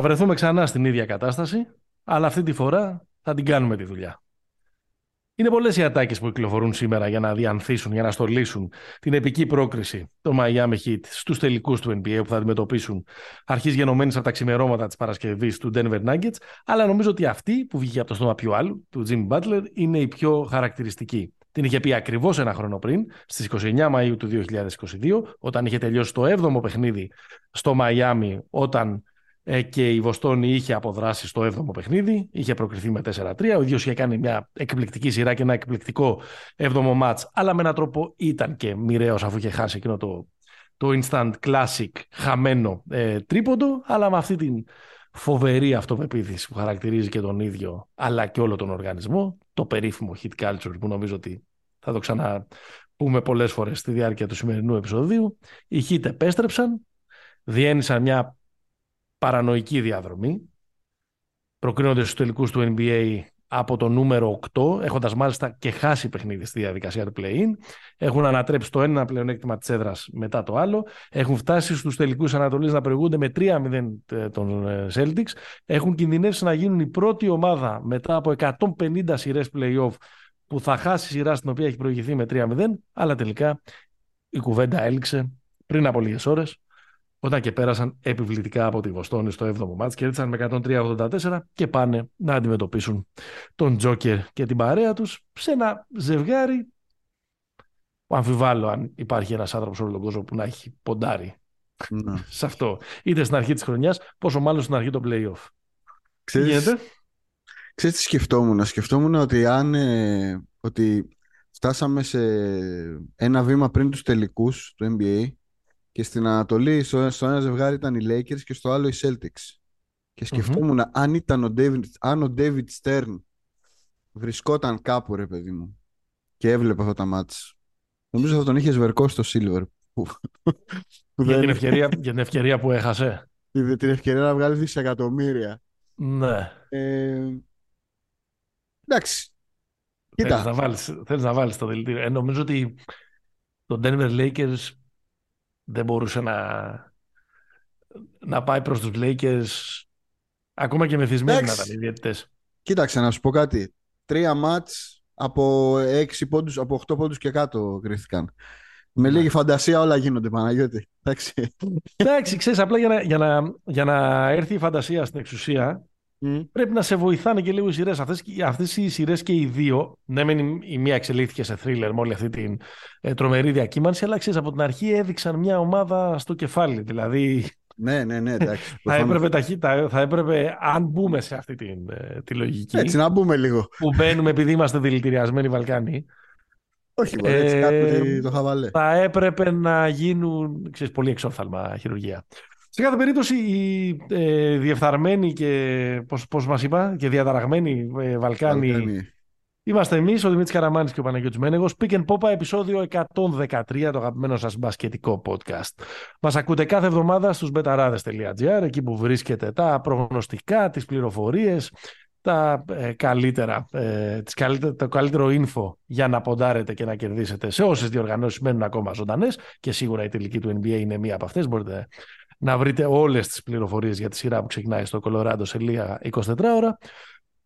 χρόνου θα βρεθούμε ξανά στην ίδια κατάσταση, αλλά αυτή τη φορά θα την κάνουμε τη δουλειά. Είναι πολλές οι ατάκες που κυκλοφορούν σήμερα για να διανθίσουν, για να στολίσουν την επική πρόκριση των Miami Heat στους τελικούς του NBA που θα αντιμετωπίσουν αρχής γενομένης από τα ξημερώματα της Παρασκευής του Denver Nuggets. Αλλά νομίζω ότι αυτή που βγήκε από το στόμα ποιου άλλου, του Jimmy Butler, είναι η πιο χαρακτηριστική. Την είχε πει ακριβώς ένα χρόνο πριν, στις 29 Μαου του 2022, όταν είχε τελειώσει το 7ο παιχνίδι στο Μαϊάμι, όταν ε, και η Βοστόνη είχε αποδράσει στο 7ο παιχνίδι, είχε προκριθεί με 4-3. Ο ίδιος είχε κάνει μια εκπληκτική σειρά και ένα εκπληκτικό 7ο μάτς, αλλά με έναν τρόπο ήταν και μοιραίος αφού είχε χάσει εκείνο το, το instant classic χαμένο ε, τρίποντο, αλλά με αυτή την φοβερή αυτοπεποίθηση που χαρακτηρίζει και τον ίδιο, αλλά και όλο τον οργανισμό, το περίφημο hit culture που νομίζω ότι θα το ξαναπούμε πολλές φορές στη διάρκεια του σημερινού επεισοδίου. Οι hit επέστρεψαν, διένυσαν μια παρανοϊκή διαδρομή. Προκρίνονται στους τελικούς του NBA από το νούμερο 8, έχοντας μάλιστα και χάσει παιχνίδι στη διαδικασία του play-in. Έχουν ανατρέψει το ένα πλεονέκτημα της έδρας μετά το άλλο. Έχουν φτάσει στους τελικούς Ανατολής να προηγούνται με 3-0 ε, των ε, Celtics. Έχουν κινδυνεύσει να γίνουν η πρώτη ομάδα μετά από 150 σειρές play-off που θα χάσει σειρά στην οποία έχει προηγηθεί με 3-0, αλλά τελικά η κουβέντα έληξε πριν από λίγες ώρες όταν και πέρασαν επιβλητικά από τη Βοστόνη στο 7ο μάτς και έριξαν με 103-84 και πάνε να αντιμετωπίσουν τον Τζόκερ και την παρέα τους σε ένα ζευγάρι που αμφιβάλλω αν υπάρχει ένας άνθρωπος σε όλο τον κόσμο που να έχει ποντάρει ναι. σε αυτό. Είτε στην αρχή της χρονιάς, πόσο μάλλον στην αρχή των play-off. Ξέρεις, τι ξέρεις τι σκεφτόμουν. Σκεφτόμουν ότι αν ε, ότι φτάσαμε σε ένα βήμα πριν τους τελικούς του NBA και στην Ανατολή στο, στο ένα ζευγάρι ήταν οι Lakers και στο άλλο οι Celtics. Και σκεφτόμουν αν, ήταν ο David, αν ο David Stern βρισκόταν κάπου ρε παιδί μου και έβλεπε αυτά τα μάτς. Νομίζω θα τον είχες σβερκώσει στο Silver. Που, για, την ευκαιρία, για την ευκαιρία που έχασε. Την, την ευκαιρία να βγάλεις δισεκατομμύρια. Ναι. Ε, εντάξει. Κοίτα. Θέλεις να βάλεις, θέλεις να βάλεις το δηλητήριο. Ε, νομίζω ότι το Denver Lakers δεν μπορούσε να, να πάει προς τους Lakers ακόμα και μεθυσμένοι να ήταν οι διαιτητές. Κοίταξε να σου πω κάτι. Τρία μάτς από, 6 πόντους, από 8 πόντους και κάτω κρίθηκαν. Με ναι. λίγη φαντασία όλα γίνονται, Παναγιώτη. Εντάξει, Εντάξει ξέρεις, απλά για να, για, να, για να έρθει η φαντασία στην εξουσία, Πρέπει να σε βοηθάνε και λίγο οι σειρές. Αυτές οι σειρές και οι δύο, ναι, μεν η μία εξελίχθηκε σε θρίλερ με όλη αυτή την ε, τρομερή διακύμανση, αλλά ξέρεις από την αρχή έδειξαν μια ομάδα στο κεφάλι. Δηλαδή. Ναι, ναι, ναι, εντάξει. θα, έπρεπε ταχύτητα, θα έπρεπε, αν μπούμε σε αυτή την, ε, τη λογική. Έτσι, να μπούμε λίγο. Που μπαίνουμε επειδή είμαστε δηλητηριασμένοι Βαλκάνοι. Όχι, έτσι, ε, το χαβαλέ. Θα έπρεπε να γίνουν ξέρεις, πολύ εξόφθαλμα χειρουργία. Σε κάθε περίπτωση οι ε, διεφθαρμένοι και πώς, πώς μας είπα και διαταραγμένοι ε, Βαλκάνοι, είμαστε εμείς, ο Δημήτρης Καραμάνης και ο Παναγιώτης Μένεγος. Pick and Popa επεισόδιο 113 το αγαπημένο σας μπασκετικό podcast. Μας ακούτε κάθε εβδομάδα στους betarades.gr εκεί που βρίσκεται τα προγνωστικά, τις πληροφορίες τα ε, καλύτερα, ε, τις καλύτερα, το καλύτερο info για να ποντάρετε και να κερδίσετε σε όσες διοργανώσεις μένουν ακόμα ζωντανές και σίγουρα η τελική του NBA είναι μία από αυτές μπορείτε να βρείτε όλες τις πληροφορίες για τη σειρά που ξεκινάει στο Colorado σε λίγα 24 ώρα.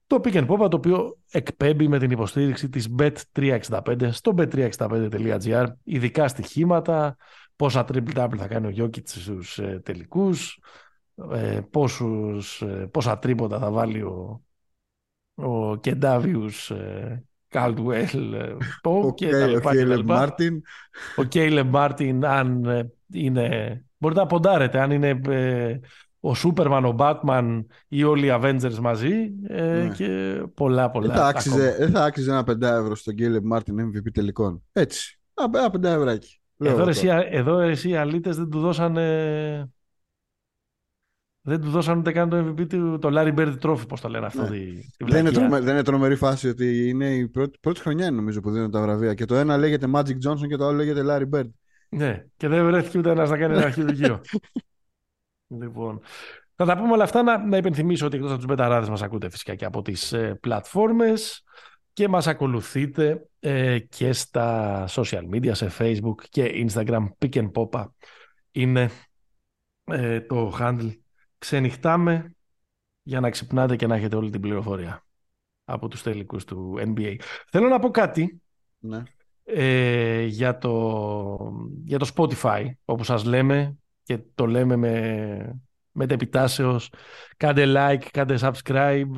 Το Pick and Pop, το οποίο εκπέμπει με την υποστήριξη της Bet365 στο bet365.gr, ειδικά στοιχήματα, πόσα triple double θα κάνει ο Jokic στους ε, τελικούς, ε, πόσους, ε, πόσα τρίποτα θα βάλει ο, ο Κεντάβιους ε, Caldwell, ε, ο Caleb Μάρτιν. Ο Caleb Martin, αν ε, είναι Μπορείτε να ποντάρετε αν είναι ε, ο Σούπερμαν, ο Μπάτμαν ή όλοι οι Avengers μαζί ε, ναι. και πολλά πολλά. Δεν θα, άξιζε, δεν θα άξιζε ένα 5 ευρώ στον Caleb Martin MVP τελικών. Έτσι. Ένα 5 ευράκι. Εδώ, εσύ, εδώ εσύ οι αλήτες δεν του δώσανε... Δεν του δώσαν ούτε καν το MVP του, το Larry Bird Trophy, πώς το λένε αυτό. Ναι. Τη, τη δεν, είναι τρομε, δεν είναι τρομερή φάση ότι είναι η πρώτη, πρώτη χρονιά νομίζω που δίνουν τα βραβεία. Και το ένα λέγεται Magic Johnson και το άλλο λέγεται Larry Bird. Ναι, και δεν βρέθηκε ούτε ένας να κάνει ένα χειρουργείο. λοιπόν. Θα τα πούμε όλα αυτά. Να, να υπενθυμίσω ότι εκτός από τους μπεταράδες μας ακούτε φυσικά και από τις ε, πλατφόρμες και μας ακολουθείτε ε, και στα social media, σε facebook και instagram. Pick and Popa είναι ε, το handle ξενυχτάμε για να ξυπνάτε και να έχετε όλη την πληροφορία από τους τελικούς του NBA. Θέλω να πω κάτι Ναι. Ε, για, το, για το Spotify, όπως σας λέμε και το λέμε με, με τεπιτάσεως. Κάντε like, κάντε subscribe,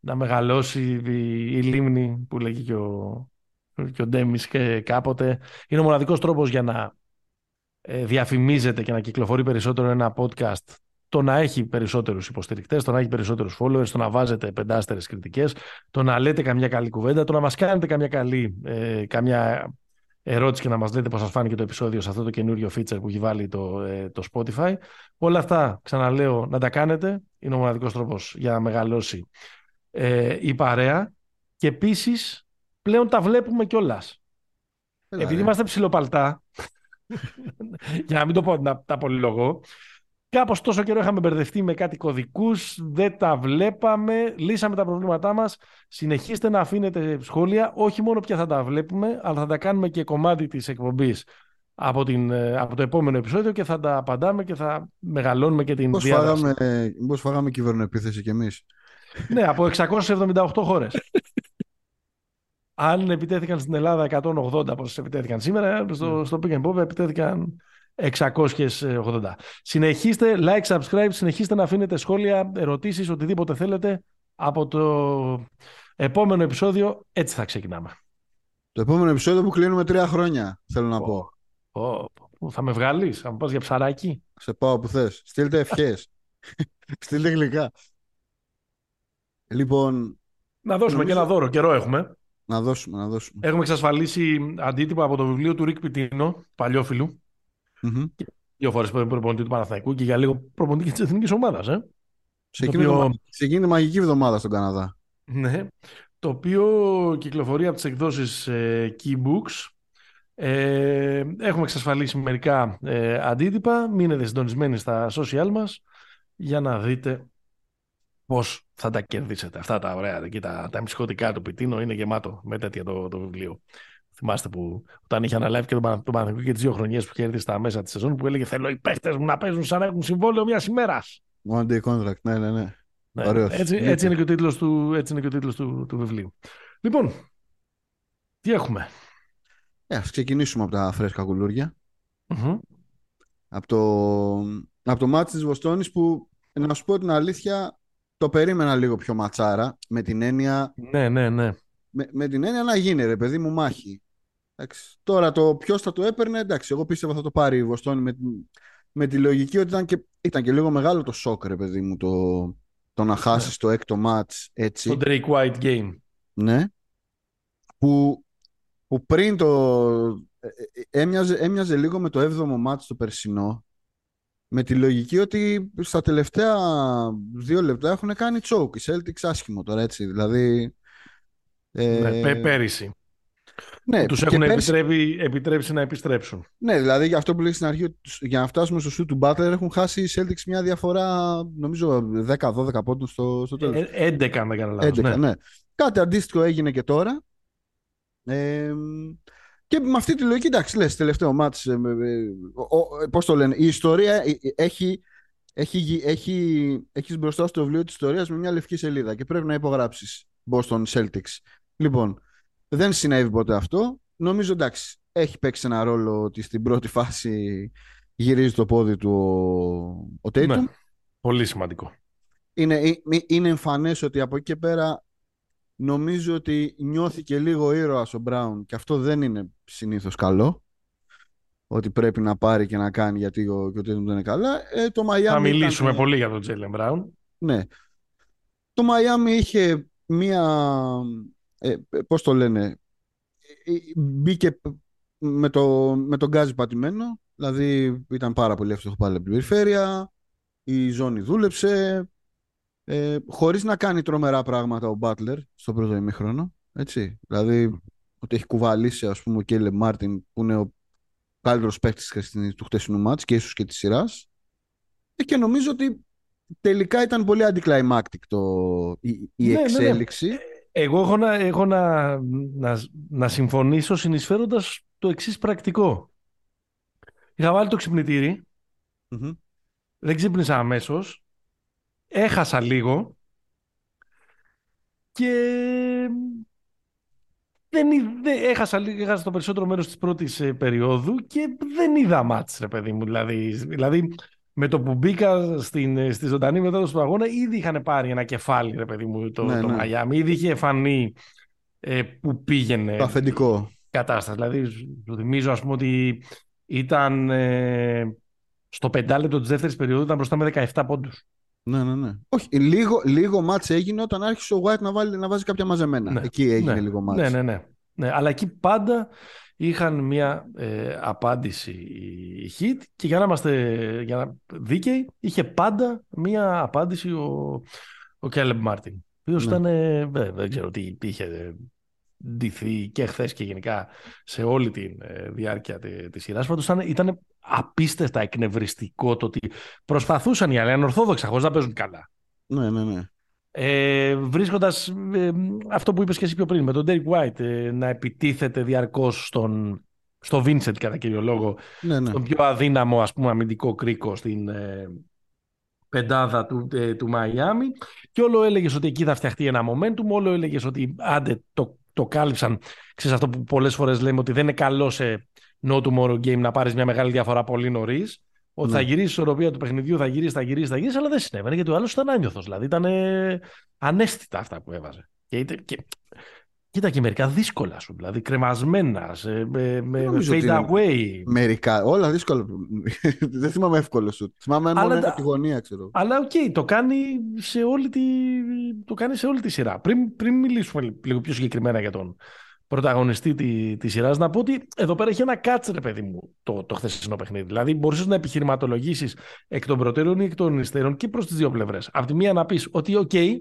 να μεγαλώσει η, η λίμνη που λέγει και ο, και ο Ντέμις και κάποτε. Είναι ο μοναδικός τρόπος για να ε, διαφημίζεται και να κυκλοφορεί περισσότερο ένα podcast το να έχει περισσότερους υποστηρικτές, το να έχει περισσότερους followers, το να βάζετε πεντάστερες κριτικές, το να λέτε καμιά καλή κουβέντα, το να μας κάνετε καμιά καλή, ε, καμιά ερώτηση και να μας λέτε πώς σας φάνηκε το επεισόδιο σε αυτό το καινούριο feature που έχει βάλει το, ε, το Spotify. Όλα αυτά, ξαναλέω, να τα κάνετε. Είναι ο μοναδικός τρόπος για να μεγαλώσει ε, η παρέα. Και επίσης, πλέον τα βλέπουμε κιόλας. Έλα, Επειδή ρε. είμαστε ψηλοπαλτά, για να μην το πω να τα πολυλογώ, κάπως τόσο καιρό είχαμε μπερδευτεί με κάτι κωδικούς, δεν τα βλέπαμε, λύσαμε τα προβλήματά μας. Συνεχίστε να αφήνετε σχόλια, όχι μόνο πια θα τα βλέπουμε, αλλά θα τα κάνουμε και κομμάτι της εκπομπής από, την, ε, από το επόμενο επεισόδιο και θα τα απαντάμε και θα μεγαλώνουμε και την Πώς διάδραση. φάγαμε, πώς φάγαμε κυβερνοεπίθεση κι εμείς; Ναι, από 678 χώρες. Αν επιτέθηκαν στην Ελλάδα 180 πόσες επιτέθηκαν σήμερα, στο, στο Pick and Pop επιτέθηκαν 680. Συνεχίστε, like, subscribe, συνεχίστε να αφήνετε σχόλια, ερωτήσεις, οτιδήποτε θέλετε από το επόμενο επεισόδιο. Έτσι θα ξεκινάμε. Το επόμενο επεισόδιο που κλείνουμε τρία χρόνια, θέλω να Πω. πω. Ω, πω, θα με βγάλεις, θα μου πας για ψαράκι. Σε πάω που θες. Στείλτε ευχές. Στείλτε γλυκά. Λοιπόν, Να δώσουμε Νομίζω- και ένα δώρο, καιρό έχουμε. να δώσουμε, να δώσουμε. Έχουμε εξασφαλίσει αντίτυπα από το βιβλίο του Ρικ Πιτίνο, παλιόφιλου. Μμμ. δύο φορές προπονητή του Παναθηναϊκού και για λίγο προπονητή της εθνικής ομάδας. Ε. Σε Το εκείνη, οποίο- τη μα- σε εκείνη τη μαγική εβδομάδα στον Καναδά. Ναι. Το οποίο κυκλοφορεί από τις εκδόσεις ε, Keybooks. Ε, έχουμε εξασφαλίσει μερικά ε, αντίτυπα. Μείνετε συντονισμένοι στα social μας για να δείτε πώς θα τα κερδίσετε. Αυτά τα ωραία εκεί, τα, τα μυσκωτικά του Πιτίνο είναι γεμάτο με τέτοια το, το βιβλίο. Θυμάστε που όταν είχε αναλάβει και τον, Πανα- τον Παναθηναϊκό και τις δύο χρονιές που κέρδισε στα μέσα της σεζόν που έλεγε θέλω οι παίχτες μου να παίζουν σαν να έχουν συμβόλαιο μιας ημέρας. One day contract, ναι, ναι, ναι. Ναι, Ωραίος. έτσι, Λείπει. έτσι είναι και ο τίτλος του, έτσι είναι και ο τίτλος του, του βιβλίου. Λοιπόν, τι έχουμε; Ε, ας ξεκινήσουμε από τα φρέσκα κουλούρια. Μμμ. Από το, από το μάτι της Βοστόνης που, να σου πω την αλήθεια, το περίμενα λίγο πιο ματσάρα, με την έννοια, Ναι, ναι, ναι. με, με την έννοια να γίνει ρε παιδί μου μάχη. Εντάξει. Τώρα το ποιος θα το έπαιρνε, εντάξει, εγώ πίστευα θα το πάρει η Βοστόνη με, την- με τη λογική ότι ήταν και, ήταν και λίγο μεγάλο το σοκ ρε παιδί μου το, το να χάσεις το έκτο μάτς έτσι. Το Drake White Game. Ναι. Που, που πριν το... ε, ε, Έμοιαζε, έμοιαζε λίγο με το 7ο μάτς το περσινό με τη λογική ότι στα τελευταία δύο λεπτά έχουν κάνει τσόκ. Οι Celtics άσχημο τώρα έτσι. Δηλαδή... ε, Ναι, πέ- πέρυσι. Ναι, Τους και έχουν πέρσι- επιτρέπει, επιτρέψει να επιστρέψουν. ναι, δηλαδή για αυτό που λέει στην αρχή ότι τους- για να φτάσουμε στο σου του Butler έχουν χάσει οι Celtics μια διαφορά νομίζω 10-12 πόντων στο, στο τέλος. Ε, 11 αν δεν κάνω λάθος. 11, ναι. ναι. Κάτι αντίστοιχο έγινε και τώρα. Ε, και με αυτή τη λογική, εντάξει, λες, τελευταίο μάτς, ε, ε, ο- ο- πώς το λένε, η ιστορία ε, ε, έχει, έχει, γι- έχει, έχεις μπροστά στο βιβλίο της ιστορίας με μια λευκή σελίδα και πρέπει να υπογράψεις Boston Celtics. Λοιπόν, δεν συνέβη ποτέ αυτό. Νομίζω, εντάξει, έχει παίξει ένα ρόλο ότι στην πρώτη φάση γυρίζει το πόδι του ο, ο Tatum. Ναι. Πολύ σημαντικό. Είναι, ε- ε- είναι εμφανές ότι από εκεί και πέρα νομίζω ότι νιώθηκε λίγο ήρωας ο Μπράουν και αυτό δεν είναι συνήθως καλό ότι πρέπει να πάρει και να κάνει γιατί ο, και ο Tatum δεν είναι καλά. Ε, το Miami Θα ήταν- μιλήσουμε πολύ για τον Jalen Brown. Ναι. Το Miami είχε μία, ε, πώς το λένε, ε, ε, μπήκε με το, με τον γκάζι πατημένο, δηλαδή ήταν πάρα πολύ εύστοχο πάλι από την περιφέρεια, η ζώνη δούλεψε, ε, χωρίς να κάνει τρομερά πράγματα ο Butler στο πρώτο ημίχρονο, έτσι, δηλαδή ότι έχει κουβαλήσει ας πούμε ο Κέιλε Μάρτιν που είναι ο καλύτερος παίκτης της χθεσινής- του χτεσινού μάτς και ίσως και της σειράς. Ε, και νομίζω ότι τελικά ήταν πολύ anticlimactic το, η, η Ναι, ναι, ναι. Εξέλιξη. Εγώ έχω να, έχω να, να, να συμφωνήσω συνεισφέροντας το εξής πρακτικό. Είχα βάλει το ξυπνητήρι, Μμμ. δεν ξύπνησα αμέσως. έχασα λίγο και δεν, δεν, έχασα, έχασα το περισσότερο μέρος της πρώτης ε, περίοδου και δεν είδα μάτς, ρε παιδί μου. Δηλαδή, δηλαδή με το που μπήκα στην, ε, στη ζωντανή μετάδοση του αγώνα, ήδη είχαν πάρει ένα κεφάλι, ρε παιδί μου, το, ναι, το ναι. Ήδη είχε φανεί ε, που πήγαινε το αφεντικό. η κατάσταση. Δηλαδή, σου θυμίζω, ας πούμε, ότι ήταν ε, στο πεντάλεπτο της δεύτερης περίοδου, ήταν μπροστά με 17 πόντους. Ναι, ναι, ναι. Όχι, λίγο, λίγο μάτς έγινε όταν άρχισε ο White να, βάλει, να βάζει κάποια μαζεμένα. Ναι. Εκεί έγινε ναι. λίγο μάτς. Ναι, ναι, ναι, ναι. Αλλά εκεί πάντα είχαν μια ε, απάντηση η Hit και για να είμαστε για να, δίκαιοι, είχε πάντα μια απάντηση ο, ο Caleb Μάρτιν. Ο οποίος ναι. ήταν, ε, δεν ξέρω τι είχε ντυθεί και χθες και γενικά σε όλη τη ε, διάρκεια τη, της σειράς. ήταν, ήταν απίστευτα εκνευριστικό το ότι προσπαθούσαν οι άλλοι ανορθόδοξα χωρίς να παίζουν καλά. Ναι, ναι, ναι. Ε, βρίσκοντας ε, αυτό που είπες και εσύ πιο πριν με τον Derek White ε, να επιτίθεται διαρκώς στον, στο Vincent κατά κύριο λόγο ναι, ναι. στον πιο αδύναμο ας πούμε αμυντικό κρίκο στην ε, πεντάδα του, ε, του Μαϊάμι και όλο έλεγες ότι εκεί θα φτιαχτεί ένα momentum όλο έλεγες ότι άντε το, το κάλυψαν ξέρεις αυτό που πολλές φορές λέμε ότι δεν είναι καλό σε no tomorrow game να πάρεις μια μεγάλη διαφορά πολύ νωρίς. Ότι ναι. θα γυρίσει η ισορροπία του παιχνιδιού, θα γυρίσει, θα γυρίσει, θα γυρίσει, αλλά δεν συνέβαινε γιατί ο άλλος ήταν άνιωθος. Δηλαδή ήταν ανέστητα αυτά που έβαζε. Και, και, Κοίτα και μερικά δύσκολα σου, δηλαδή κρεμασμένα, σε, με, με fade away. Μερικά, όλα δύσκολα. Δεν θυμάμαι εύκολο σου. Θυμάμαι μόνο από τη γωνία, ξέρω. Αλλά ok, okay, το, κάνει σε όλη τη, το κάνει σε όλη τη σειρά. Πριν, πριν μιλήσουμε λίγο πιο συγκεκριμένα για τον, πρωταγωνιστή τη, της σειράς, να πω ότι εδώ πέρα έχει ένα catch, ρε παιδί μου, το, το χθεσινό παιχνίδι. Δηλαδή, μπορεί να επιχειρηματολογήσεις εκ των προτέρων ή εκ των υστέρων και προς τις δύο πλευρές. Από τη μία να πεις ότι, οκ, ε,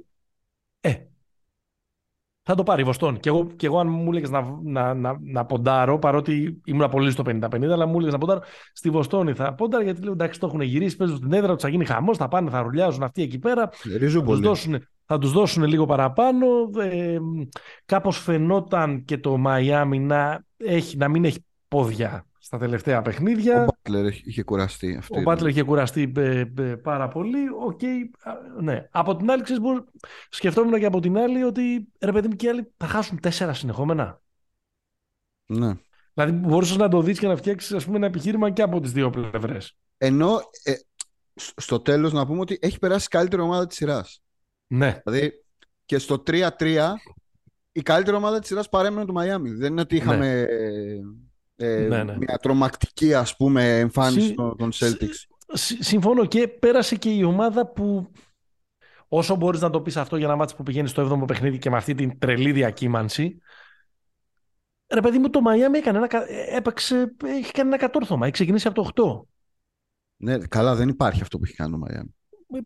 θα το πάρει η Βοστόν. Και εγώ, και εγώ αν μου έλεγες να, να, να, να ποντάρω, παρότι ήμουν πολύ στο 50-50, αλλά μου έλεγες να ποντάρω στη Βοστόνη θα ποντάρω, γιατί λέω εντάξει, το έχουν γυρίσει, παίζουν στην έδρα τους, θα γίνει χαμός, θα πάνε, θα ρουλιάζουν αυτοί εκεί πέρα. Θα τους δώσουν, θα τους δώσουν λίγο παραπάνω. Ε, κάπως φαινόταν και το Μαϊάμι να, έχει, να μην έχει πόδια στα τελευταία παιχνίδια. Ο Μπάτλερ είχε κουραστεί. Αυτή ο Μπάτλερ είχε κουραστεί ε, ε, πάρα πολύ. Okay, ναι. Από την άλλη, ξέρεις, σκεφτόμουν και από την άλλη ότι ρε παιδί μου και οι άλλοι θα χάσουν τέσσερα συνεχόμενα. Ναι. Δηλαδή μπορούσες να το δεις και να φτιάξεις ένα επιχείρημα και από τις δύο πλευρές. Ενώ ε, στο τέλος να πούμε ότι έχει περάσει καλύτερη ομάδα της σειράς. Ναι. Δηλαδή και στο 3-3 η καλύτερη ομάδα της σειράς παρέμενε το Μαϊάμι. Δεν είναι ότι είχαμε ναι. ε, ναι, ναι. μια τρομακτική ας πούμε εμφάνιση Συ... των Celtics. Συμφωνώ και πέρασε και η ομάδα που όσο μπορείς να το πεις αυτό για να μάτσεις που πηγαίνει στο 7ο παιχνίδι και με αυτή την τρελή διακύμανση ρε παιδί μου το Μαϊάμι έκανε ένα, έπαιξε, έχει κάνει ένα κατόρθωμα, έχει ξεκινήσει από το 8. Ναι, καλά δεν υπάρχει αυτό που έχει κάνει το Μαϊάμι.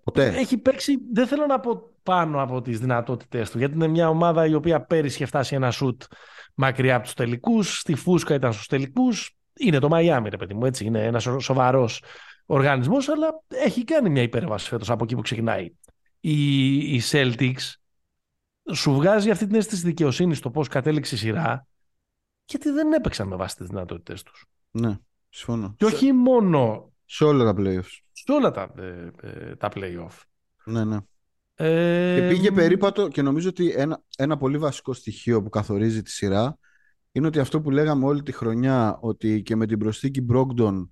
Ποτέ. Έχει παίξει, δεν θέλω να πω πάνω από τις δυνατότητες του, γιατί είναι μια ομάδα η οποία πέρυσι είχε φτάσει ένα σουτ μακριά από τους τελικούς, στη Φούσκα ήταν στους τελικούς, είναι το Μαϊάμι ρε παιδί μου, έτσι, είναι ένας σοβαρός οργανισμός, αλλά έχει κάνει μια υπέρβαση φέτος από εκεί που ξεκινάει. Η, η Celtics σου βγάζει αυτή την αίσθηση δικαιοσύνης στο πώς κατέληξε η σειρά, γιατί δεν έπαιξαν με βάση τις δυνατότητες τους. Ναι, συμφωνώ. Και όχι μόνο σε όλα τα playoffs. Σε όλα τα, ε, ε, τα playoff. Ναι, ναι. Ε, και πήγε περίπατο και νομίζω ότι ένα, ένα πολύ βασικό στοιχείο που καθορίζει τη σειρά είναι ότι αυτό που λέγαμε όλη τη χρονιά ότι και με την προσθήκη Brogdon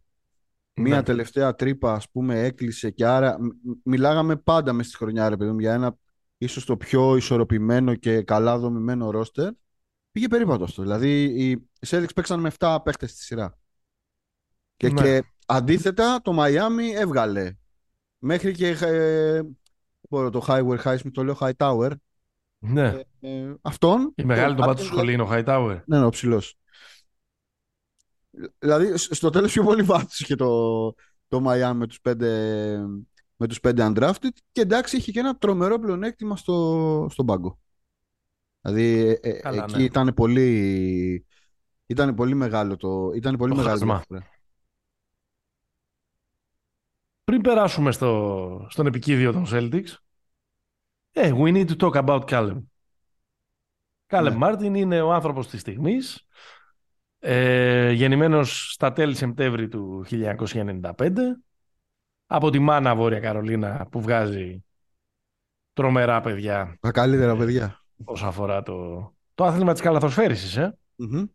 μία ναι. τελευταία τρύπα ας πούμε έκλεισε και άρα μιλάγαμε πάντα μες στη χρονιά ρε παιδί για ένα ίσως το πιο ισορροπημένο και καλά δομημένο ρόστερ πήγε περίπατο αυτό. Δηλαδή οι Celtics παίξαν με 7 παίχτες στη σειρά. Και, ναι. και Αντίθετα, το Μαϊάμι έβγαλε μέχρι και ε, το Highway High, το λέω High Tower. Ναι. Ε, ε, αυτόν. Η μεγάλη του πάντου σχολή είναι ο High Tower. Ναι, ναι, ο ψηλός. Δηλαδή, στο τέλος πιο πολύ βάθος είχε το, το Miami με τους πέντε, με τους πέντε undrafted και εντάξει είχε και ένα τρομερό πλεονέκτημα στο, στον πάγκο. Δηλαδή ε, Καλά, εκεί ναι. ήταν πολύ ήταν πολύ μεγάλο το ήταν πολύ το μεγάλο πριν περάσουμε στο, στον επικίδιο των Celtics, ε, we need to talk about Callum. Callum Μάρτιν ναι. είναι ο άνθρωπος της στιγμής, ε, γεννημένος στα τέλη Σεπτέμβρη του 1995, από τη Μάνα Βόρεια Καρολίνα που βγάζει τρομερά παιδιά. Τα καλύτερα παιδιά. Όσον αφορά το, το άθλημα της καλαθοσφαίρησης, ε. mm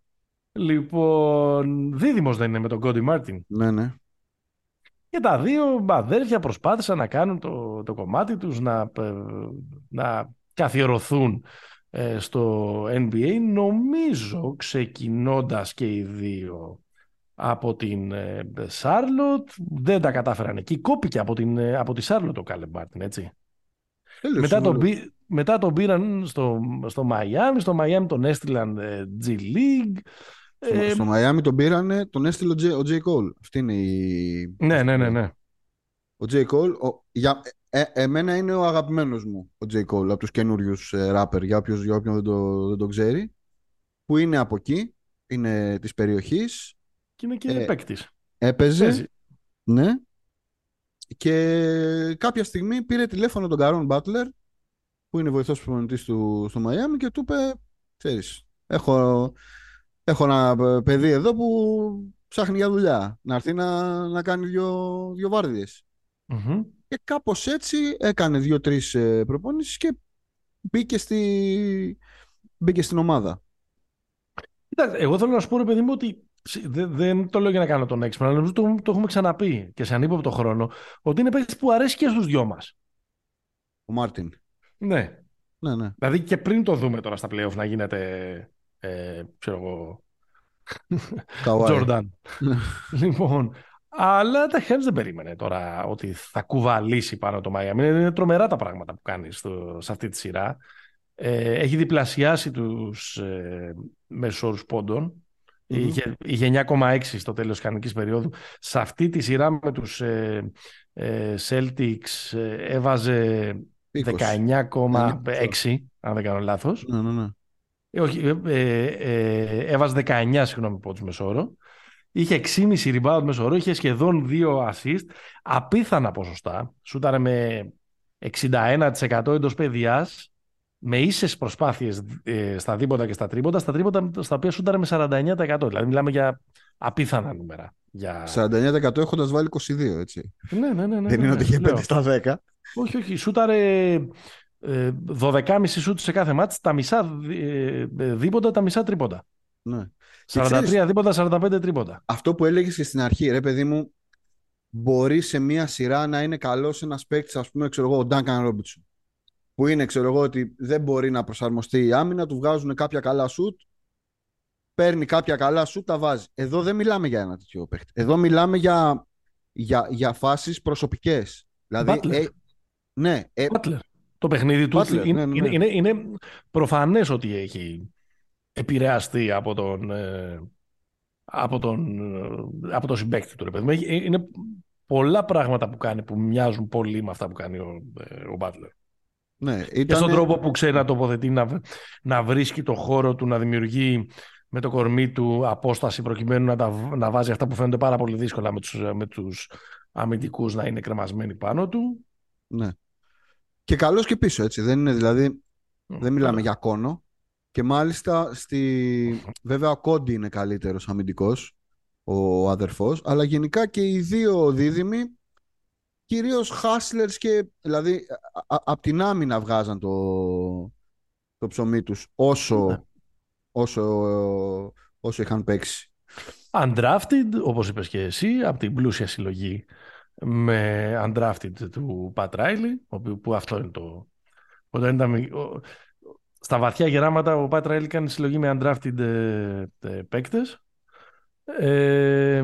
Λοιπόν, δίδυμος δεν είναι με τον Κόντι Μάρτιν. Ναι, ναι. Και τα δύο αδέρφια προσπάθησαν να κάνουν το, το κομμάτι τους, να, ε, να καθιερωθούν ε, στο NBA, νομίζω ξεκινώντας και οι δύο από την Σάρλοτ, δεν τα κατάφεραν εκεί. Κόπηκε από, την, από τη Σάρλοτ ο Κάλε Μάρτιν, έτσι. μετά, τον, μετά τον πήραν στο, στο Μαϊάμι, στο Μαϊάμι τον έστειλαν G League. Στο, ε, στο Μαϊάμι τον πήραν, τον έστειλε ο J. Cole. Αυτή είναι η... Ναι, ναι, ναι. ναι. Ο J. Cole, ο, για, ε, εμένα είναι ο αγαπημένος μου ο J. Cole από τους καινούριους ε, rapper, για, όποιος, για όποιον δεν το, δεν το ξέρει, που είναι από εκεί, είναι της περιοχής. Και είναι και ε, παίκτης. Έπαιζε, ναι. Και κάποια στιγμή πήρε τηλέφωνο τον Καρόν Μπάτλερ, που είναι βοηθός προπονητής του στο Μαϊάμι και του είπε, ξέρεις, έχω, έχω ένα παιδί εδώ που ψάχνει για δουλειά, να έρθει να, να κάνει δύο, δύο βάρδιες. Mm-hmm. Και κάπως έτσι έκανε δύο-τρεις ε, προπονήσεις και μπήκε, στη... μπήκε στην ομάδα. εγώ θέλω να σου πω, ρε παιδί μου, ότι δεν, δεν το λέω για να κάνω τον έξυπνο, αλλά το, το έχουμε ξαναπεί και σε ανύποπτο χρόνο, ότι είναι παίκτης που αρέσει και στους δυο μας. Ο Μάρτιν. Ναι. Ναι, ναι. Δηλαδή και πριν το δούμε τώρα στα playoff να γίνεται, ε, ξέρω εγώ, Τζόρνταν. λοιπόν, αλλά τα Hens δεν περίμενε τώρα ότι θα κουβαλήσει πάνω το Miami. Είναι τρομερά τα πράγματα που κάνει στο, σε αυτή τη σειρά. Ε, έχει διπλασιάσει τους ε, μεσόρους πόντων. Mm-hmm. Είχε, είχε 9,6 στο τέλος της κανονικής περίοδου. Σε αυτή τη σειρά με τους ε, ε, Celtics ε, έβαζε 19,6 αν δεν κάνω λάθος. Ναι, ναι, ναι. Ε, όχι, έβαζε 19 συγγνώμη πόντους μεσόρο. Είχε 6,5 rebound μεσόρο, είχε σχεδόν 2 assist. Απίθανα ποσοστά. Σούταρε με 61% εντός παιδιάς με ίσες προσπάθειες ε, στα δίποτα και στα τρίποτα, στα τρίποτα στα οποία σούταρε με 49%. Δηλαδή μιλάμε για απίθανα νούμερα. Για... 49% έχοντας βάλει 22, έτσι. Ναι, ναι, ναι. ναι Δεν είναι ναι, ότι είχε 5 στα 10. Όχι, όχι. Σούταρε ε, 12,5 σούτ σε κάθε μάτς, τα μισά ε, δίποτα, τα μισά τρίποτα. Ναι. 43 ξέρεις, δίποτα, 45 τρίποτα. Αυτό που έλεγες και στην αρχή, ρε παιδί μου, μπορεί σε μία σειρά να είναι καλός ένας παίκτης, ας πούμε, ξέρω εγώ, ο Ντάνκαν Ρόμπιτσον που είναι, ξέρω εγώ, ότι δεν μπορεί να προσαρμοστεί η άμυνα, του βγάζουν κάποια καλά σουτ, παίρνει κάποια καλά σουτ, τα βάζει. Εδώ δεν μιλάμε για ένα τέτοιο παίχτη. Εδώ μιλάμε για, για, για φάσεις προσωπικές. Δηλαδή, ε, ναι. Ε, Το παιχνίδι του είναι, ναι, ναι, είναι, είναι, είναι προφανές ότι έχει επηρεαστεί από τον, ε, από τον, ε, από τον συμπέκτη του. Ρε, είναι πολλά πράγματα που κάνει που μοιάζουν πολύ με αυτά που κάνει ο, ε, ο Butler. Ναι, ήταν... Και στον τρόπο που ξέρει να τοποθετεί, να, να βρίσκει το χώρο του, να δημιουργεί με το κορμί του απόσταση προκειμένου να, τα, να βάζει αυτά που φαίνονται πάρα πολύ δύσκολα με τους, με τους αμυντικούς να είναι κρεμασμένοι πάνω του. Ναι. Και καλός και πίσω έτσι. Δεν είναι δηλαδή, δεν μιλάμε για κόνο. Και μάλιστα στη... βέβαια ο Κόντι είναι καλύτερος αμυντικός, ο αδερφός, αλλά γενικά και οι δύο δίδυμοι κυρίως hustlers και δηλαδή από την άμυνα βγάζαν το, το ψωμί τους όσο, ναι. όσο, όσο είχαν παίξει. Undrafted, όπως είπες και εσύ, από την πλούσια συλλογή με Undrafted του Pat Riley, που αυτό είναι το... Όταν ήταν, στα βαθιά γεράματα ο Pat Riley κάνει συλλογή με Undrafted ε, ε, παίκτες ε,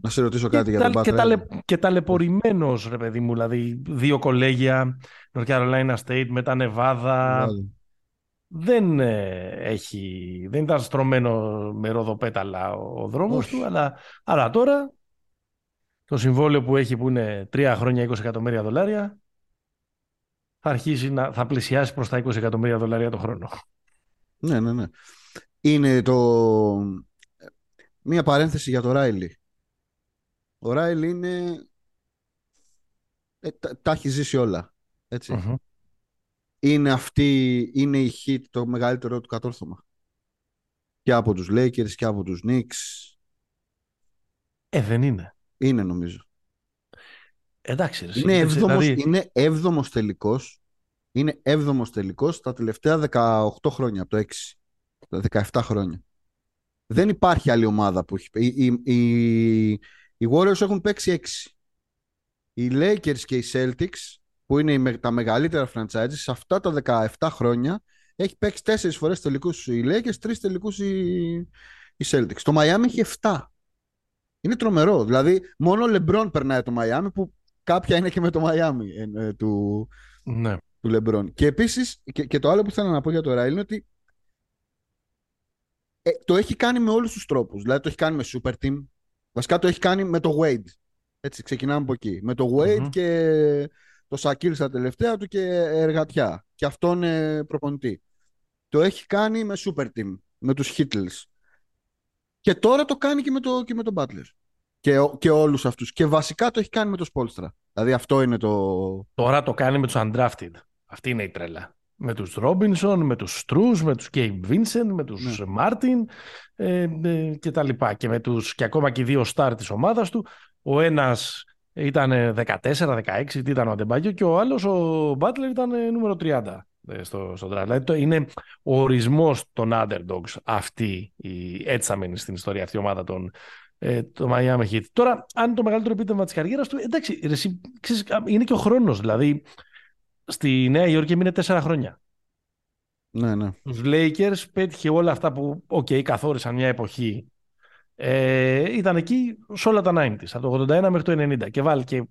να σε ρωτήσω κάτι για τον Μπάτρελ. Και, ταλαι, και ταλαιπωρημένος, ρε παιδί μου, δηλαδή δύο κολέγια, North Carolina State, μετά Νεβάδα. Δεν, ε, έχει, δεν ήταν στρωμένο με ροδοπέταλα ο, ο δρόμος του, αλλά, αλλά τώρα το συμβόλαιο που έχει που είναι τρία χρόνια 20 εκατομμύρια δολάρια θα αρχίσει να θα πλησιάσει προς τα 20 εκατομμύρια δολάρια το χρόνο. Ναι, ναι, ναι. Είναι το, Μία παρένθεση για το Ράιλι. Ο Ράιλι είναι... Ε, τα, έχει ζήσει όλα. Είναι αυτή, είναι η hit το μεγαλύτερο του κατόρθωμα. Και από τους Lakers και από τους Knicks. Ε, δεν είναι. Είναι νομίζω. Εντάξει, ρε, είναι, έβδομος, δηλαδή... είναι έβδομος τελικός Είναι 7ο τελικός στα τελευταία 18 χρόνια, από το 6. Τα 17 χρόνια. Δεν υπάρχει άλλη ομάδα που έχει. Οι, οι, οι, οι Warriors έχουν παίξει 6. Οι Lakers και οι Celtics, που είναι τα μεγαλύτερα franchises, σε αυτά τα 17 χρόνια έχει παίξει 4 φορές τελικούς οι Lakers, 3 τελικούς οι, οι Celtics. Το Miami έχει 7. Είναι τρομερό. Δηλαδή, μόνο ο LeBron περνάει το Miami, που κάποια είναι και με το Miami ε, του, ναι. του LeBron. Και επίσης, και, και το άλλο που θέλω να πω για το Ράιλ είναι ότι ε, το έχει κάνει με όλους τους τρόπους. Δηλαδή, το έχει κάνει με Super Team. Βασικά το έχει κάνει με το Wade. Έτσι, ξεκινάμε από εκεί. Με το Wade και το Σακίλ στα τελευταία του και εργατιά. Και αυτόν ε, προπονητή. Το έχει κάνει με Super Team, με τους Hittles. Και τώρα το κάνει και με, το, και με τον Butler. Και, και όλους αυτούς. Και βασικά το έχει κάνει με το Σπόλστρα. Δηλαδή αυτό είναι το... Τώρα το κάνει με τους Undrafted. Αυτή είναι η τρέλα. Με τους Ρόμπινσον, με τους Στρούς, με τους Κέιμ Βίνσεν, με τους ναι. Μάρτιν ε, ε, και τα λοιπά. Και με τους και ακόμα και οι δύο στάρ της ομάδας του. Ο ένας ήταν 14-16, τι ήταν ο Αντεμπάγιο και ο άλλος, ο Μπάτλερ ήταν νούμερο 30 ε, στο, στο draft. Δηλαδή είναι ο ορισμός των underdogs αυτή, η, έτσι θα μείνει στην ιστορία αυτή η ομάδα των ε, το Miami Heat. Τώρα, αν το μεγαλύτερο επίτευγμα της καριέρας του, εντάξει, ρε, ξέρεις, είναι και ο χρόνος. Δηλαδή, στη Νέα Υόρκη έμεινε τέσσερα χρόνια. Ναι, ναι. Τους Lakers πέτυχε όλα αυτά που, ok, okay, καθόρισαν μια εποχή. Ε, ήταν εκεί σε όλα τα 90s, από το 81 μέχρι το 90 και βάλε και,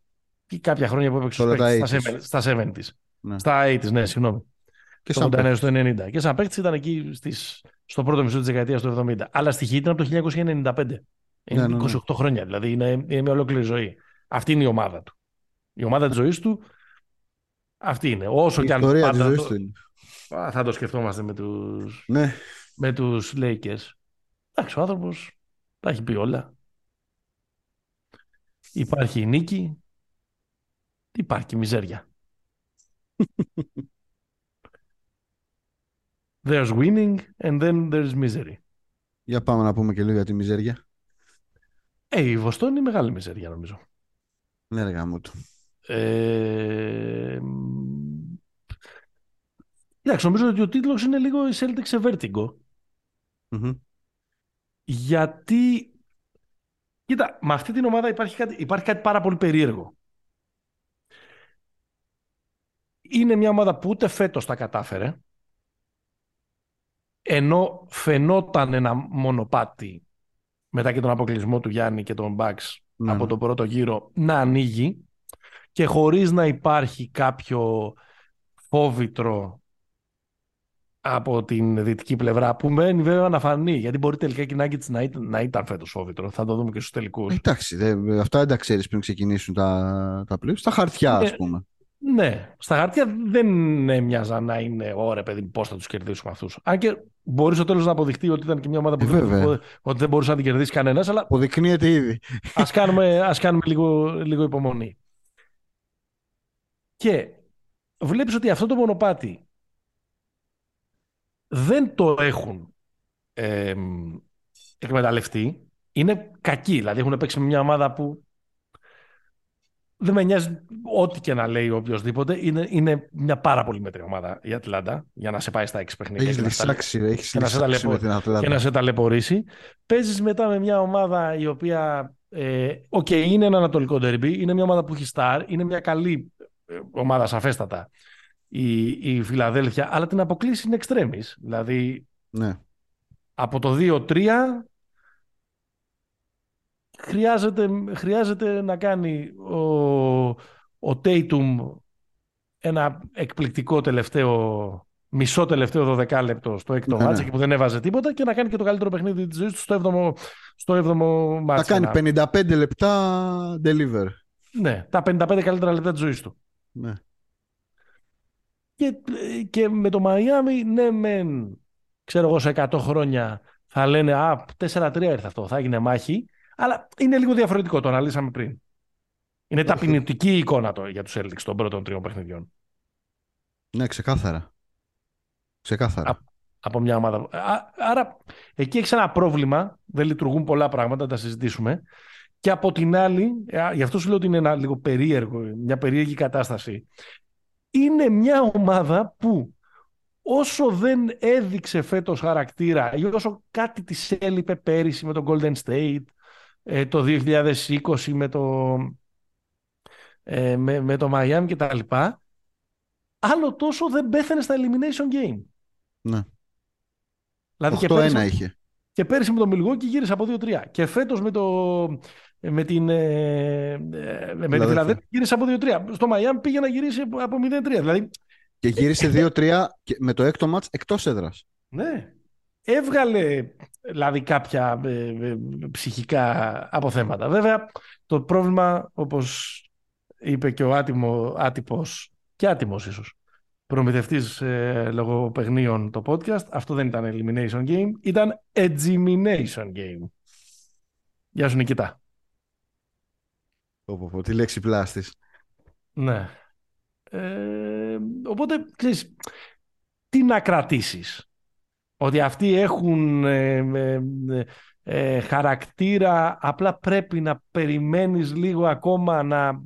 και κάποια χρόνια που έπαιξε στα 70s. Ναι. Στα 80s, ναι, συγγνώμη. Και το 89 στο 90. Και σαν παίκτης ήταν εκεί στις, στο πρώτο μισό της δεκαετίας του 70. Αλλά στη ήταν από το 1995. Είναι ναι, 28 ναι, ναι. χρόνια, δηλαδή είναι, είναι μια ολόκληρη ζωή. Αυτή είναι η ομάδα του. Η ομάδα της ζωής του αυτή είναι. Όσο η και αν πάντα το, του θα το σκεφτόμαστε με του ναι. με τους Lakers. Εντάξει, ο άνθρωπος τα έχει πει όλα. Υπάρχει η νίκη, υπάρχει η μιζέρια. There's winning and then there's misery. Για πάμε να πούμε και λίγο για τη μιζέρια. Ε, η Βοστόνη είναι μεγάλη μιζέρια νομίζω. Ναι, ρε μου του. Ε, εντάξει, νομίζω ότι ο τίτλος είναι λίγο η Celtics σε Vertigo. Γιατί, κοίτα, με αυτή την ομάδα υπάρχει κάτι, υπάρχει κάτι πάρα πολύ περίεργο. Είναι μια ομάδα που ούτε φέτος τα κατάφερε, ενώ φαινόταν ένα μονοπάτι μετά και τον αποκλεισμό του Γιάννη και τον Μπαξ ναι, από ναι. τον πρώτο γύρο να ανοίγει και χωρίς να υπάρχει κάποιο φόβητρο από την δυτική πλευρά που μένει βέβαια να φανεί γιατί μπορεί τελικά και η να, ήταν, να ήταν φέτος φόβητρο. Θα το δούμε και στους τελικούς. Εντάξει, δε, αυτά δεν τα ξέρεις πριν ξεκινήσουν τα, τα στα χαρτιά ναι, ας πούμε ναι, στα χαρτιά δεν έμοιαζαν να είναι ωραία παιδί πώς θα τους κερδίσουμε αυτούς. Αν και μπορείς στο τέλος να αποδειχτεί ότι ήταν και μια ομάδα που ε, δεν, ότι δεν μπορούσε να την κερδίσει κανένας. Αλλά Αποδεικνύεται ήδη. Α κάνουμε, ας κάνουμε λίγο, λίγο υπομονή. Και βλέπεις ότι αυτό το μονοπάτι δεν το έχουν ε, εκμεταλλευτεί. Είναι κακοί. Δηλαδή έχουν παίξει με μια ομάδα που δεν με νοιάζει ό,τι και να λέει οποιοδήποτε. Είναι, είναι μια πάρα πολύ μέτρια ομάδα η Ατλάντα για να σε πάει στα έξι παιχνίδια. Έχεις λυσάξει, έχεις λυσάξει με την Ατλάντα. Και να σε ταλαιπωρήσει. Παίζεις μετά με μια ομάδα η οποία. Ε, okay, είναι ένα ανατολικό ντερμπι, είναι μια ομάδα που έχει στάρ, είναι μια καλή ε, ομάδα σαφέστατα η, η Φιλαδέλφια, αλλά την αποκλείσει είναι εξτρέμις. Δηλαδή, ναι. από το 2-3 χρειάζεται, χρειάζεται να κάνει ο, ο Tatum ένα εκπληκτικό τελευταίο μισό τελευταίο 12 λεπτό στο έκτο ναι, μάτς ναι. που δεν έβαζε τίποτα και να κάνει και το καλύτερο παιχνίδι της ζωής του στο 7ο, στο 7ο μάτς. Θα κάνει 55 λεπτά deliver. Ναι, τα 55 καλύτερα λεπτά της ζωής του. Ναι. Και, και με το Μαϊάμι, ναι, μεν, ξέρω εγώ, σε 100 χρόνια θα λένε «Α, 4-3 ήρθε αυτό, θα έγινε μάχη». Αλλά είναι λίγο διαφορετικό, το αναλύσαμε πριν. Είναι ταπεινωτική εικόνα το, για τους Celtics των πρώτων τριών παιχνιδιών. Ναι, ξεκάθαρα. Ξεκάθαρα. από μια ομάδα. άρα, εκεί έχει ένα πρόβλημα. Δεν λειτουργούν πολλά πράγματα, τα συζητήσουμε. Και από την άλλη, γι' αυτό σου λέω ότι είναι ένα λίγο περίεργο, μια περίεργη κατάσταση. είναι μια ομάδα που όσο δεν έδειξε φέτος χαρακτήρα ή όσο κάτι της έλειπε πέρυσι με το Golden State, ε, το 2020 με το, ε, με, με το Miami και τα λοιπά, άλλο τόσο δεν πέθανε στα elimination game. Ναι. Δηλαδή και πέρυσι, είχε. Και πέρυσι με το Milwaukee γύρισε από 2-3. Και φέτος με, το, με την ε, ε με τη Φιλαδέλφια γύρισε από 2-3. Στο Miami πήγε να γυρίσει από 0-3. Δηλαδή και γύρισε 2-3 με το έκτο μάτς εκτός έδρας. Ναι. Έβγαλε δηλαδή κάποια ε, ε, ψυχικά αποθέματα. Βέβαια το πρόβλημα όπως είπε και ο άτιμο, άτυπος και άτιμος ίσως προμηθευτής ε, λογοπαιγνίων το podcast αυτό δεν ήταν elimination game ήταν elimination game. Γεια σου Νικητά. Πω, πω, τι λέξη πλάστης. Ναι. Ε, οπότε, ξέρεις, τι να κρατήσεις; Ότι αυτοί έχουν ε, ε, ε, χαρακτήρα, απλά πρέπει να περιμένεις λίγο ακόμα να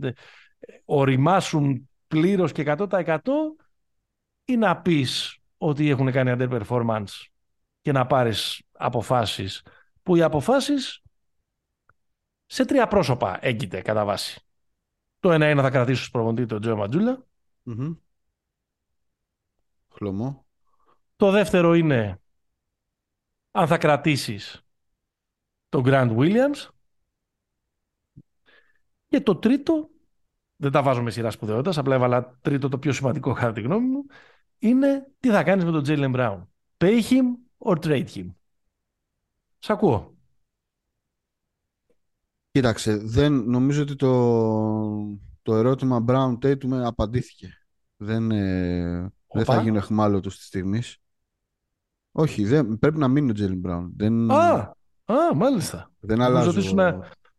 οριμάσουν πλήρως και 100% ή να πεις ότι έχουν κάνει underperformance και να πάρεις αποφάσεις που οι αποφάσεις σε τρία πρόσωπα έγκυται κατά βάση. Το ένα είναι να θα κρατήσω ως προπονητή τον Τζο Ματζούλα. Mm-hmm. Χλωμό. Το δεύτερο είναι αν θα κρατήσεις τον Grant Williams. Και το τρίτο, δεν τα βάζω με σειρά σπουδαιότητας, απλά έβαλα τρίτο το πιο σημαντικό κατά τη γνώμη μου, είναι τι θα κάνεις με τον Jalen Brown. Pay him or trade him. Σ' ακούω. Κοίταξε, δεν, νομίζω ότι το, το ερώτημα Brown Tatum απαντήθηκε. Δεν, ε, δεν θα γίνω εχμάλωτος της στιγμής. Όχι, δεν, πρέπει να μείνει ο Τζέλιν Μπράουν. Δεν... Α, α, μάλιστα. Δεν αλλάζω. Ότι ήσουν,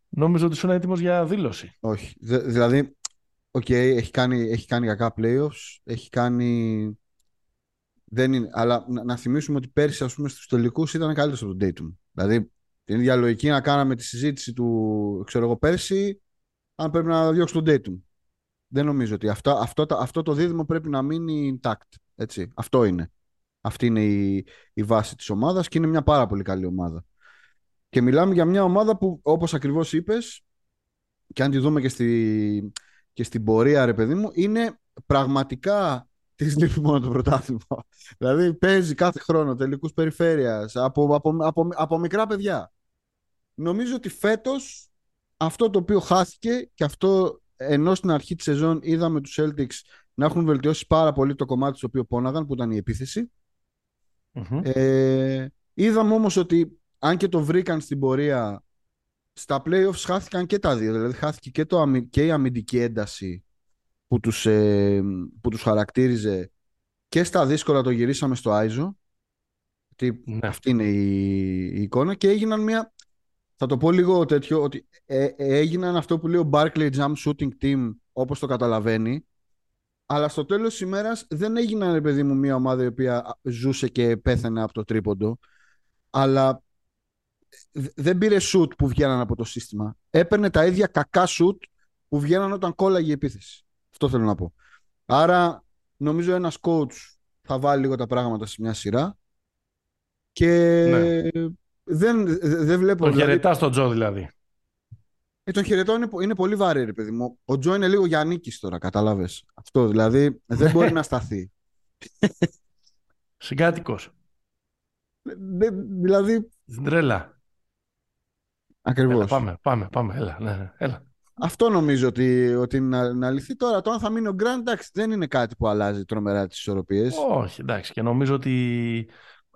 νόμιζα ότι ήσουν έτοιμος για δήλωση. Όχι. δηλαδή, okay, έχει, κάνει, έχει κάνει κακά playoffs, έχει κάνει... Δεν είναι, αλλά να, να θυμίσουμε ότι πέρσι ας πούμε, στους τελικούς ήταν καλύτερος από τον Dayton. Δηλαδή, την ίδια λογική να κάναμε τη συζήτηση του, ξέρω εγώ, πέρσι, αν πρέπει να διώξει τον Dayton. Δεν νομίζω ότι αυτό, αυτό, αυτό το δίδυμο πρέπει να μείνει intact. Έτσι. Αυτό είναι. Αυτή είναι η, η βάση της ομάδας και είναι μια πάρα πολύ καλή ομάδα. Και μιλάμε για μια ομάδα που όπως ακριβώς είπες και αν τη δούμε και, στη, και στην πορεία ρε παιδί μου είναι πραγματικά τη λείπει μόνο το πρωτάθλημα. δηλαδή παίζει κάθε χρόνο τελικούς περιφέρειας από, από, από, από μικρά παιδιά. Νομίζω ότι φέτος αυτό το οποίο χάθηκε και αυτό ενώ στην αρχή της σεζόν είδαμε τους Celtics να έχουν βελτιώσει πάρα πολύ το κομμάτι στο οποίο πόναγαν, που ήταν η επιθεση Ε, είδαμε όμως ότι αν και το βρήκαν στην πορεία, στα playoffs χάθηκαν και τα δύο. Δηλαδή χάθηκε και, το, και η αμυντική ένταση που τους, ε, που τους χαρακτήριζε και στα δύσκολα το γυρίσαμε στο Άιζο. Ναι. Αυτή είναι η, η εικόνα και έγιναν μια θα το πω λίγο τέτοιο, ότι ε, ε, έγιναν αυτό που λέει ο Barclay Jump Shooting Team, όπως το καταλαβαίνει, αλλά στο τέλος της ημέρας δεν έγιναν, παιδί μου, μια ομάδα η οποία ζούσε και πέθανε από το τρίποντο, αλλά δεν πήρε shoot που βγαίναν από το σύστημα. Έπαιρνε τα ίδια κακά shoot που βγαίναν όταν κόλλαγε η επίθεση. Αυτό θέλω να πω. Άρα, νομίζω ένας coach θα βάλει λίγο τα πράγματα σε μια σειρά και ναι. Δεν, δεν βλέπω. Τον δηλαδή... χαιρετάς τον Τζο δηλαδή. Ε, τον χαιρετώ είναι, είναι πολύ βαρύ, ρε παιδί μου. Ο Τζο είναι λίγο για νίκη τώρα, κατάλαβες. Αυτό δηλαδή δεν μπορεί να σταθεί. Συγκάτοικος. δηλαδή. Τρέλα. Ακριβώς. Πάμε, πάμε, πάμε. Έλα, ναι, ναι, έλα. Αυτό νομίζω ότι, ότι είναι να, λυθεί. Τώρα, το αν θα μείνει ο Γκραντ, εντάξει, δεν είναι κάτι που αλλάζει τρομερά τις ισορροπίες. Όχι, εντάξει. Και νομίζω ότι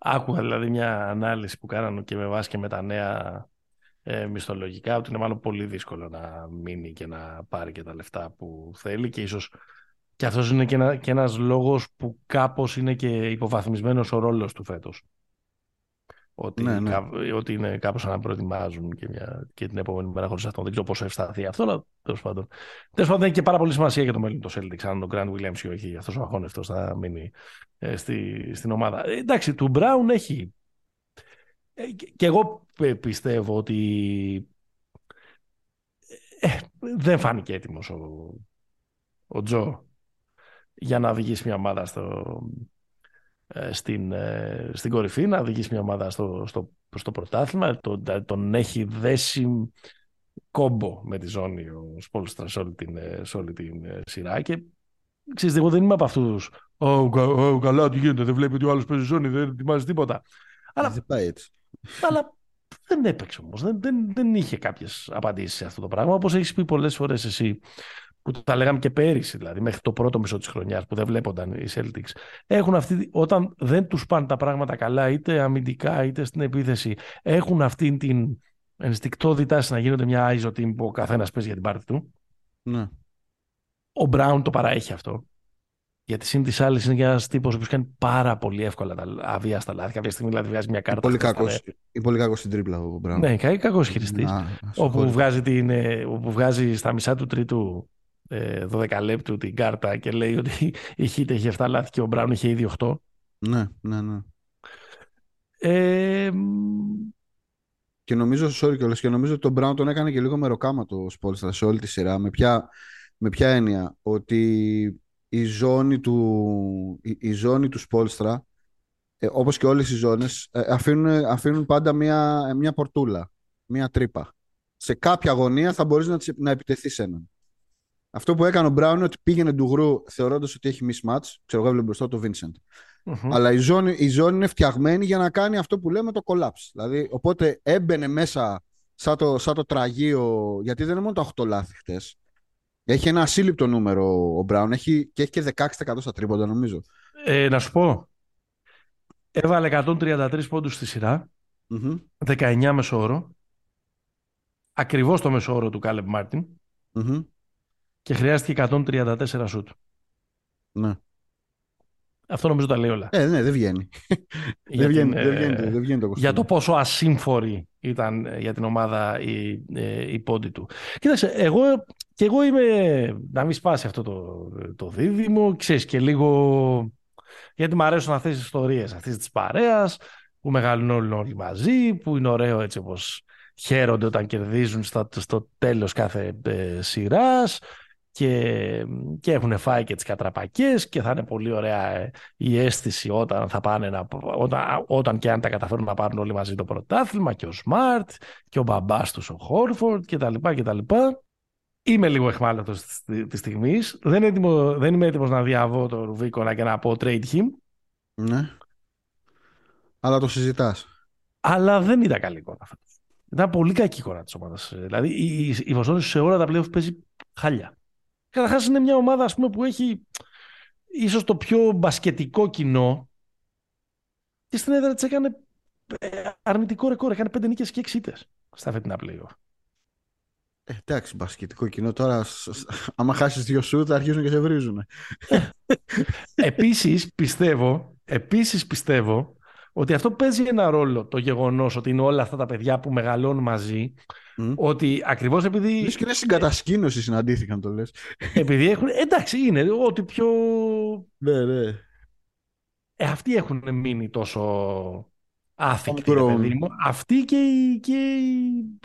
Άκουγα δηλαδή μια ανάλυση που κάνανε και με βάση και με τα νέα ε, μισθολογικά ότι είναι μάλλον πολύ δύσκολο να μείνει και να πάρει και τα λεφτά που θέλει και ίσως και αυτός είναι και, ένα, και ένας λόγος που κάπως είναι και υποβαθμισμένος ο ρόλος του φέτος. Ότι, ναι, ναι. ότι είναι κάπως να προετοιμάζουν και, μια, και την επόμενη μέρα χωρίς αυτό. Δεν ξέρω πόσο ευσταθεί αυτό, αλλά τέλος πάντων. Τέλος πάντων έχει και πάρα πολύ σημασία για το μέλλον του Celtics αν ο Grant Williams ή όχι. Αυτός ο αγώνευτος θα μείνει ε, στη, στην ομάδα. Ε, εντάξει, του Brown έχει. Ε, και εγώ πιστεύω ότι ε, δεν φάνηκε έτοιμος ο, ο Τζο για να οδηγήσει μια ομάδα στο, ε, στην, ε, στην κορυφή, να οδηγήσει μια ομάδα στο, στο, στο πρωτάθλημα. Τον, τον έχει δέσει κόμπο με τη ζώνη ο Σπόλστρα σε όλη την, σε όλη την σειρά και ξέρεις, εγώ δεν είμαι από αυτούς Ω, oh, καλά, τι γίνεται, δεν βλέπει ότι ο άλλος παίζει ζώνη, δεν ετοιμάζει τίποτα. Αλλά, δεν πάει έτσι. Αλλά δεν έπαιξε όμως. Δεν, δεν, δεν είχε κάποιες απαντήσεις σε αυτό το πράγμα. Όπως έχεις πει πολλές φορές εσύ, που τα λέγαμε και πέρυσι, δηλαδή, μέχρι το πρώτο μισό της χρονιάς που δεν βλέπονταν οι Celtics. Έχουν αυτή, όταν δεν τους πάνε τα πράγματα καλά, είτε αμυντικά είτε στην επίθεση, έχουν αυτή την ενστικτόδη τάση να γίνονται μια ISO team που ο καθένας παίζει για την πάρτη του. Ναι. Ο Μπράουν το παραέχει αυτό. Γιατί σύν της άλλης είναι ένας τύπος που κάνει πάρα πολύ εύκολα τα αβίαστα λάθη. Κάποια στιγμή δηλαδή βγάζει μια κάρτα. Πολύ κακό πολύ κακός στην τρίπλα ο Μπράουν. Ναι, κακός χειριστής. Όπου, βγάζει την, ε, όπου βγάζει στα μισά του τρίτου ε, 12 λεπτού την κάρτα και λέει ότι η Χίτ έχει 7 λάθη και ο Μπράουν είχε ήδη 8. Ναι, ναι, ναι. Ε, και νομίζω, sorry κιόλας, και νομίζω ότι τον Μπράουν τον έκανε και λίγο με ροκάμα το Σπόλστρα σε όλη τη σειρά. Με ποια, με ποια έννοια, ότι η ζώνη του, η, η ζώνη του Σπόλστρα, ε, όπως και όλες οι ζώνες, ε, αφήνουν, αφήνουν πάντα μια, μια πορτούλα, μια τρύπα. Σε κάποια γωνία θα μπορείς να, να επιτεθείς έναν. Αυτό που έκανε ο Μπράουν είναι ότι πήγαινε ντουγρού θεωρώντας ότι έχει mismatch. Ξέρω εγώ, έβλεπε μπροστά το Vincent. Αλλά η ζώνη, η ζώνη είναι φτιαγμένη για να κάνει αυτό που λέμε το collapse. Δηλαδή, οπότε έμπαινε μέσα σαν το, σαν το τραγείο, γιατί δεν είναι μόνο τα 8 λάθη χτες. Έχει ένα ασύλληπτο νούμερο ο Μπράουν έχει, και έχει και 16% στα τρίποντα νομίζω. Ε, να σου πω. Έβαλε 133 πόντους στη σειρά. Mm-hmm. 19 μεσόωρο. Ακριβώς το μεσόωρο του Κάλεμ Μάρτιν. Mm-hmm. Και χρειάστηκε 134 σουτ. Ναι. Αυτό νομίζω τα λέει όλα. Ε, ναι, δεν βγαίνει. δεν, βγαίνει, δεν, βγαίνει, δεν βγαίνει το Για το πόσο ασύμφορη ήταν ε, για την ομάδα η, ε, η πόντη του. Κοίταξε, εγώ και εγώ είμαι να μην σπάσει αυτό το, το δίδυμο, ξέρεις και λίγο γιατί μου αρέσουν αυτές τις ιστορίες αυτής της παρέας που μεγαλώνουν όλοι μαζί, που είναι ωραίο έτσι όπως χαίρονται όταν κερδίζουν στο, στο τέλος κάθε ε, σειράς και, και έχουν φάει και τις κατραπακές και θα είναι πολύ ωραία ε, η αίσθηση όταν, θα πάνε να, όταν, όταν και αν τα καταφέρουν να πάρουν όλοι μαζί το πρωτάθλημα και ο Σμαρτ και ο μπαμπάς τους ο Χόρφορντ και τα λοιπά και τα λοιπά. Είμαι λίγο εχμάλωτος της στιγμής. Δεν, δεν είμαι έτοιμος να διαβώ το Ρουβίκονα και να πω trade him. Ναι. Αλλά το συζητάς. Αλλά δεν ήταν καλή εικόνα αυτό. Ήταν πολύ κακή εικόνα της ομάδας. Δηλαδή η, η, η σε όλα τα playoff παίζει χάλια. Καταρχάς είναι μια ομάδα ας πούμε, που έχει ίσως το πιο μπασκετικό κοινό και στην έδρα της έκανε ε, αρνητικό ρεκόρ. Έκανε πέντε νίκες και έξι ήττες στα φετινά playoff. Ε, εντάξει, μπασκετικό κοινό τώρα. Άμα χάσεις δύο σου, θα αρχίσουν και σε βρίζουν. Επίσης, πιστεύω, επίσης πιστεύω ότι αυτό παίζει ένα ρόλο το γεγονός ότι είναι όλα αυτά τα παιδιά που μεγαλώνουν μαζί. Ότι ακριβώς επειδή. Λες και είναι συγκατασκήνωσης συναντήθηκαν το λες. Επειδή έχουν. Εντάξει, είναι ότι πιο. Ναι, ναι. Ε, αυτοί έχουν μείνει τόσο άθικτοι, παιδί μου. Αυτοί και οι, και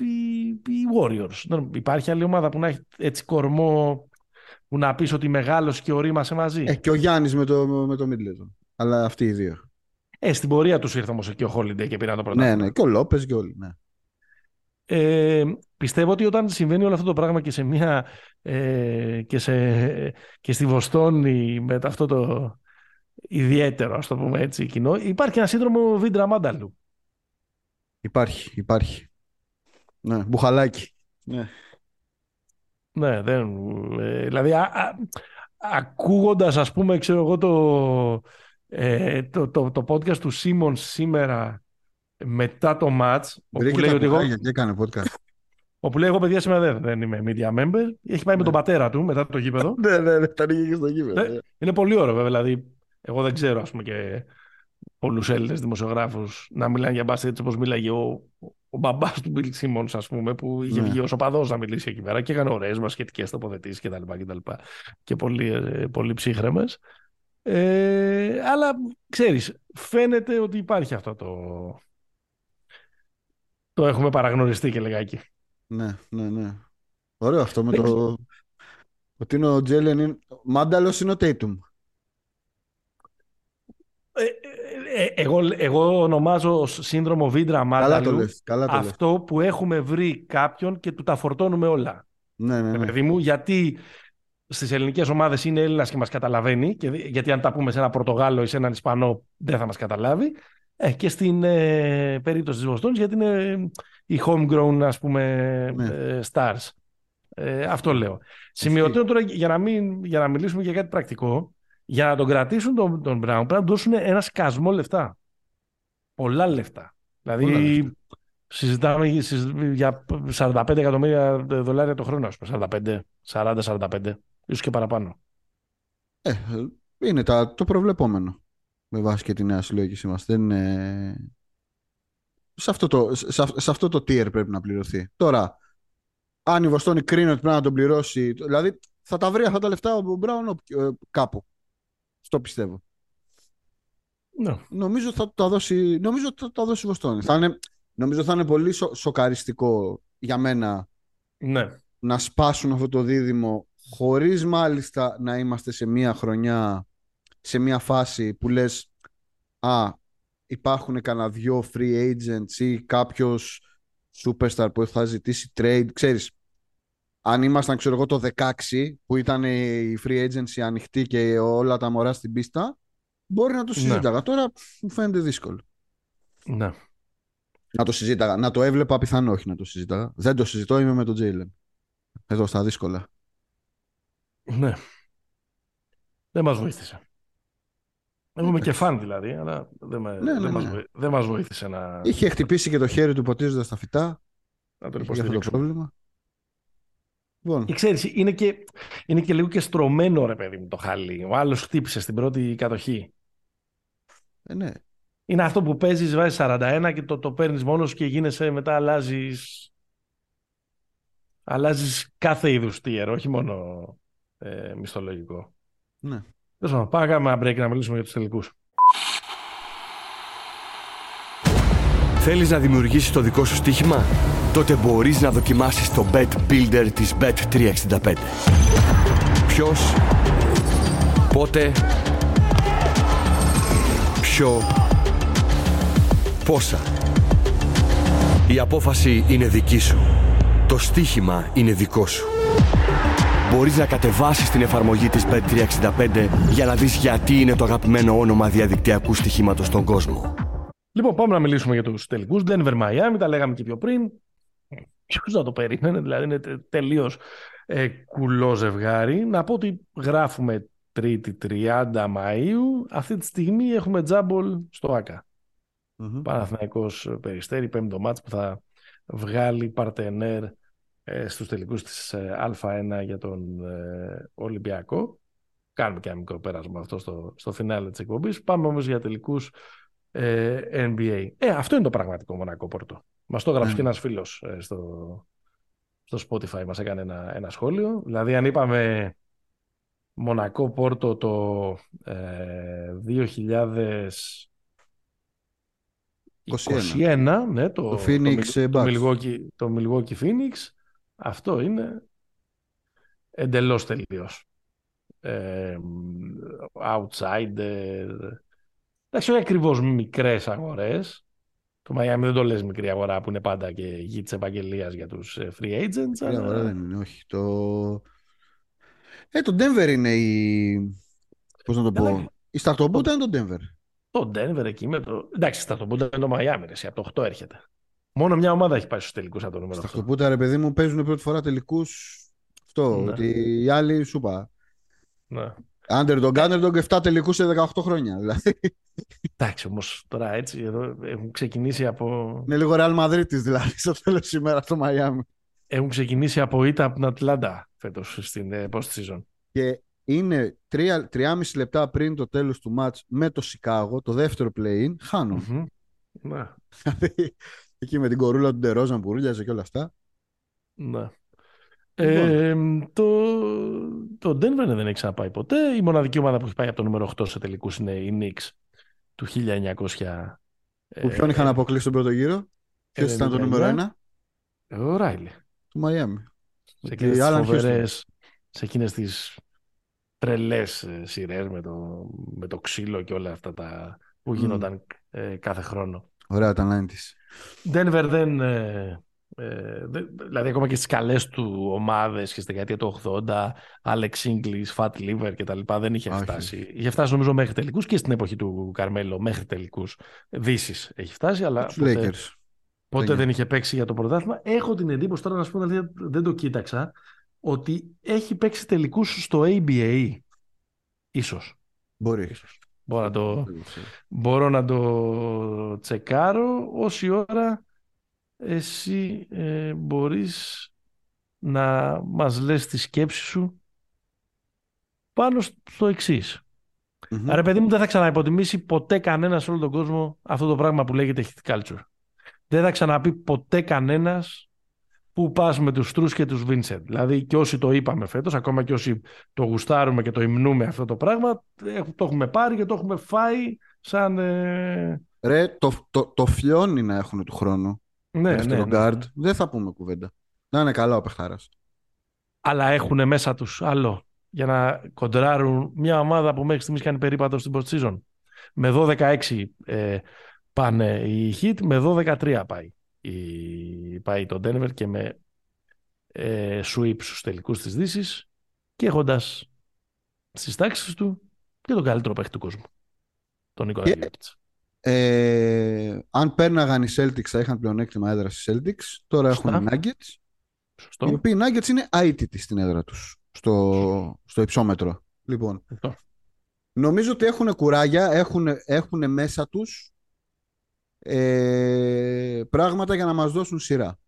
οι, οι, Warriors. υπάρχει άλλη ομάδα που να έχει έτσι κορμό που να πεις ότι μεγάλος και ορίμασε μαζί. Ε, και ο Γιάννης με το, με το Middleton. Αλλά αυτοί οι δύο. Ε, στην πορεία τους ήρθε όμως και ο Χόλιντε και πήραν το πρωτάθλημα. Ναι, ναι, και ο Λόπες και όλοι. Ναι. Ε, πιστεύω ότι όταν συμβαίνει όλο αυτό το πράγμα και σε μια ε, και, σε, και στη Βοστόνη με αυτό το ιδιαίτερο, ας το πούμε έτσι, κοινό, υπάρχει ένα σύνδρομο Βίντρα Μάνταλου. Υπάρχει, υπάρχει. Ναι, μπουχαλάκι. Ναι. Ναι, δεν, ε, δηλαδή α, α, ακούγοντας ας πούμε ξέρω εγώ το, ε, το, το, το podcast του Σίμον σήμερα μετά το match όπου λέει ότι εγώ... Γιατί έκανε podcast. Όπου λέει εγώ παιδιά σήμερα δεν, δεν είμαι media member. Έχει πάει με τον ναι. πατέρα του μετά το γήπεδο. ναι, ναι, ναι, τα και στο γήπεδο. Ναι. Είναι πολύ ωραίο βέβαια. Δηλαδή, εγώ δεν ξέρω ας πούμε και πολλούς Έλληνες δημοσιογράφους να μιλάνε για μπάσκετ έτσι όπως μίλαγε ο, ο μπαμπάς του Μπιλ Σίμον, ας πούμε, που είχε ναι. βγει ως οπαδός να μιλήσει εκεί πέρα και έκανε ωραίες σχετικέ τοποθετήσεις κτλ. Και, και, και πολύ, ε, πολύ ψύχρεμες. Ε, αλλά ξέρεις, φαίνεται ότι υπάρχει αυτό το... Το έχουμε παραγνωριστεί και λεγάκι. Ναι, ναι, ναι. Ωραίο αυτό με το... Ότι είναι ο Τζέλεν είναι... Μάνταλος είναι ο Τέιτουμ. Ε, ε, ε, εγώ, εγώ ονομάζω ως σύνδρομο Βίντρα Καλά το Μάταλου λες, καλά το λες. αυτό που έχουμε βρει κάποιον και του τα φορτώνουμε όλα. Ναι, ναι, Ε, ναι. παιδί μου, γιατί στις ελληνικές ομάδες είναι Έλληνας και μας καταλαβαίνει, και, δι- γιατί αν τα πούμε σε ένα Πορτογάλο ή σε έναν Ισπανό δεν θα μας καταλάβει. Ε, και στην ε, περίπτωση της Βοστόνης, γιατί είναι οι homegrown, ας πούμε, Ναι. ε, stars. Ε, αυτό λέω. Σημειωτέω τώρα για να, μην, για να μιλήσουμε για κάτι πρακτικό. Για να τον κρατήσουν τον, τον Brown πρέπει να του δώσουν ένα σκασμό λεφτά. Πολλά λεφτά. Δηλαδή, Πολλά λεφτά. συζητάμε συζ- για 45 εκατομμύρια δολάρια το χρόνο, ας πούμε. 45, 40-45, ίσως και παραπάνω. Ε, είναι τα, το προβλεπόμενο. Με βάση και τη νέα συλλογική μας. Δεν είναι... σε, αυτό το, σε, αυ- σε αυτό το tier πρέπει να πληρωθεί. Τώρα, αν η Βοστόνη κρίνει ότι πρέπει να τον πληρώσει, δηλαδή θα τα βρει αυτά τα λεφτά ο Μπράουν οπ- ε, κάπου. Αυτό πιστεύω. Ναι. Νομίζω θα τα δώσει, νομίζω θα τα δώσει η Βοστόνη. Θα είναι, νομίζω θα είναι πολύ σο- σοκαριστικό για μένα ναι. να σπάσουν αυτό το δίδυμο χωρίς μάλιστα να είμαστε σε μια χρονιά, σε μια φάση που λες α, υπάρχουν κανένα δυο free agents ή κάποιος superstar που θα ζητήσει trade, ξέρεις αν ήμασταν ξέρω εγώ το 16 που ήταν η free agency ανοιχτή και όλα τα μωρά στην πίστα μπορεί να το Ναι. συζήταγα. Τώρα μου φαίνεται δύσκολο. Ναι. να το συζήταγα, να το έβλεπα πιθανό όχι να το συζήταγα. Δεν το συζητώ είμαι με τον Jalen εδώ στα δύσκολα Ναι. Δεν μας βοήθησε. Εγώ είμαι και φαν δηλαδή, αλλά δεν, με, Ναι, ναι, δεν, Μας, ναι. βοή- δεν μας βοήθησε να, Είχε χτυπήσει και το χέρι του ποτίζοντας τα φυτά. να τον Είχε αυτό το υποστηρίξουμε. πρόβλημα. Λοιπόν, Και ξέρεις, είναι και, είναι και λίγο και στρωμένο ρε παιδί μου το χαλί. Ο άλλος χτύπησε στην πρώτη κατοχή. ε, ναι. Είναι αυτό που παίζεις, βάζεις 41 και το, το παίρνεις μόνος σου και γίνεσαι μετά αλλάζεις, αλλάζεις κάθε είδους tier, όχι μόνο ε, μισθολογικό. ναι. Τέλος πάντων, πάμε να κάνουμε ένα break να μιλήσουμε για τους τελικούς. Θέλεις να δημιουργήσεις το δικό σου στοίχημα; Τότε μπορείς να δοκιμάσεις το Bet Builder της Bet365. Ποιος, πότε, ποιο, πόσα. Η απόφαση είναι δική σου. Το στοίχημα είναι δικό σου. Μπορείς να κατεβάσεις την εφαρμογή της Bet365 για να δεις γιατί είναι το αγαπημένο όνομα διαδικτυακού στοιχήματος στον κόσμο. Λοιπόν, πάμε να μιλήσουμε για τους τελικούς. Denver Miami, τα λέγαμε και πιο πριν. Ποιος να το περίμενε, δηλαδή είναι τε- τελείως ε, κουλό ζευγάρι. Να πω ότι γράφουμε Τρίτη 30 Μαΐου. Αυτή τη στιγμή έχουμε τζάμπολ στο ΆΚΑ. Μμμ. Παναθηναϊκός Περιστέρη, πέμπτο μάτς που θα βγάλει παρτενέρ ε, στους τελικούς της ε, Α1 για τον ε, Ολυμπιακό. Κάνουμε και ένα μικρό πέρασμα αυτό στο, στο φινάλε της εκπομπής. Πάμε όμως για τελικούς ε, NBA. Ε, αυτό είναι το πραγματικό Μονακό Πόρτο. Μας το έγραψε Ναι. και ένας φίλος ε, στο, στο Spotify, μας έκανε ένα, ένα σχόλιο. Δηλαδή αν είπαμε Μονακό Πόρτο το ε, 2000 21, ναι, το, Το Phoenix, το, ε, το, Bucks. Milwaukee, το Milwaukee Phoenix. Αυτό είναι εντελώς τελείως. Ε, outsider. Εντάξει, όχι ακριβώς μικρές αγορές. Το Miami δεν το λες μικρή αγορά που είναι πάντα και γη της επαγγελίας για τους ε, free agents. Καλή αλλά- αγορά δεν είναι, όχι. Το... Ε, το Denver είναι η... Πώς να το πω; Καλά. Η σταρτομπούτα είναι το Denver. Το Denver εκεί με το... Εντάξει, στα τον Πούντα είναι το Miami, ρε, εσύ, από το 8 έρχεται. Μόνο μια ομάδα έχει πάει στους τελικούς από το νούμερο 8. Σταρτομπούτα, ρε παιδί μου, παίζουν πρώτη φορά τελικούς. Αυτό, Ναι. ότι οι άλλοι σου είπα. Ναι. Underdog, underdog 7 τελικούς σε 18 χρόνια. Δηλαδή, Εντάξει, όμως τώρα έτσι εδώ έχουν ξεκινήσει από, είναι λίγο Real Madrid της, δηλαδή, στο τέλος σήμερα στο Miami. έχουν ξεκινήσει από ήττα από την Ατλάντα φέτος στην ε, post season. Και είναι 3,5 λεπτά πριν το τέλος του ματς με το Σικάγο, το δεύτερο play-in, χάνουν. Μμμ. Ναι, Δηλαδή, εκεί με την κορούλα του Ντερόζαν που ρούλιαζε και όλα αυτά. ναι. Λοιπόν. Ε, το, το Denver δεν έχει ξαναπάει ποτέ. Η μοναδική ομάδα που έχει πάει από το νούμερο 8 σε τελικούς είναι η Knicks του 1900. Που ποιον είχαν αποκλείσει τον πρώτο γύρο; Ποιος ήταν το 99. νούμερο 1 Ο Ράιλι. του Μαϊάμι. Σε Και εκείνες τις Alan Houston. φοβερές, σε εκείνες τις τρελές ε, σειρές με το, με το ξύλο και όλα αυτά τα, που γίνονταν ε, κάθε χρόνο. Ωραία τα 90's. Denver δεν... Ε, ε, δηλαδή ακόμα και στις καλές του ομάδες και στη δεκαετία του 80 Alex Inglis, Fat Liver και τα λοιπά δεν είχε Όχι. φτάσει. Είχε φτάσει νομίζω μέχρι τελικούς και στην εποχή του Καρμέλο μέχρι τελικούς δύσεις έχει φτάσει αλλά Τους ποτέ, Lakers. ποτέ Λέγε. δεν είχε παίξει για το πρωτάθλημα. Έχω την εντύπωση τώρα να σου πω την αλήθεια, δεν το κοίταξα ότι έχει παίξει τελικούς στο ABA ίσως. Μπορεί. Μπορώ να το, μπορώ να το τσεκάρω όση ώρα εσύ ε, μπορείς να μας λες τη σκέψη σου πάνω στο εξής. Μμμ. Άρα παιδί μου δεν θα ξαναυποτιμήσει ποτέ κανένας σε όλο τον κόσμο αυτό το πράγμα που λέγεται hit culture. Δεν θα ξαναπεί ποτέ κανένας που πας με τους Τρούς και τους Vincent. Δηλαδή και όσοι το είπαμε φέτος, ακόμα και όσοι το γουστάρουμε και το υμνούμε αυτό το πράγμα, ε, το έχουμε πάρει και το έχουμε φάει σαν... ε, Ρε, το, το, το φιόνι να έχουν του χρόνου. Ναι, ναι, δεύτερο ναι. guard. Δεν θα πούμε κουβέντα. Να είναι καλά ο Πεχάρας. Αλλά έχουν μέσα τους άλλο για να κοντράρουν μια ομάδα που μέχρι στιγμής κάνει περίπατο στην post-season. Με 12-6 ε, πάνε οι Heat, με 12-3 πάει, η, πάει το Denver και με ε, sweep στους τελικούς της Δύσης και έχοντας στις τάξεις του και τον καλύτερο παίχτη του κόσμου, τον Νίκολα Και- Jokic. Ε, αν πέρναγαν οι Celtics θα είχαν πλεονέκτημα έδρα στις Celtics. Τώρα Σωστά. έχουν οι Nuggets. Σωστό. Οι οποίοι οι Nuggets είναι αίτητοι στην έδρα τους. Στο, στο υψόμετρο. Λοιπόν, Σωστό. νομίζω ότι έχουν κουράγια, έχουν, έχουν μέσα τους ε, πράγματα για να μας δώσουν σειρά.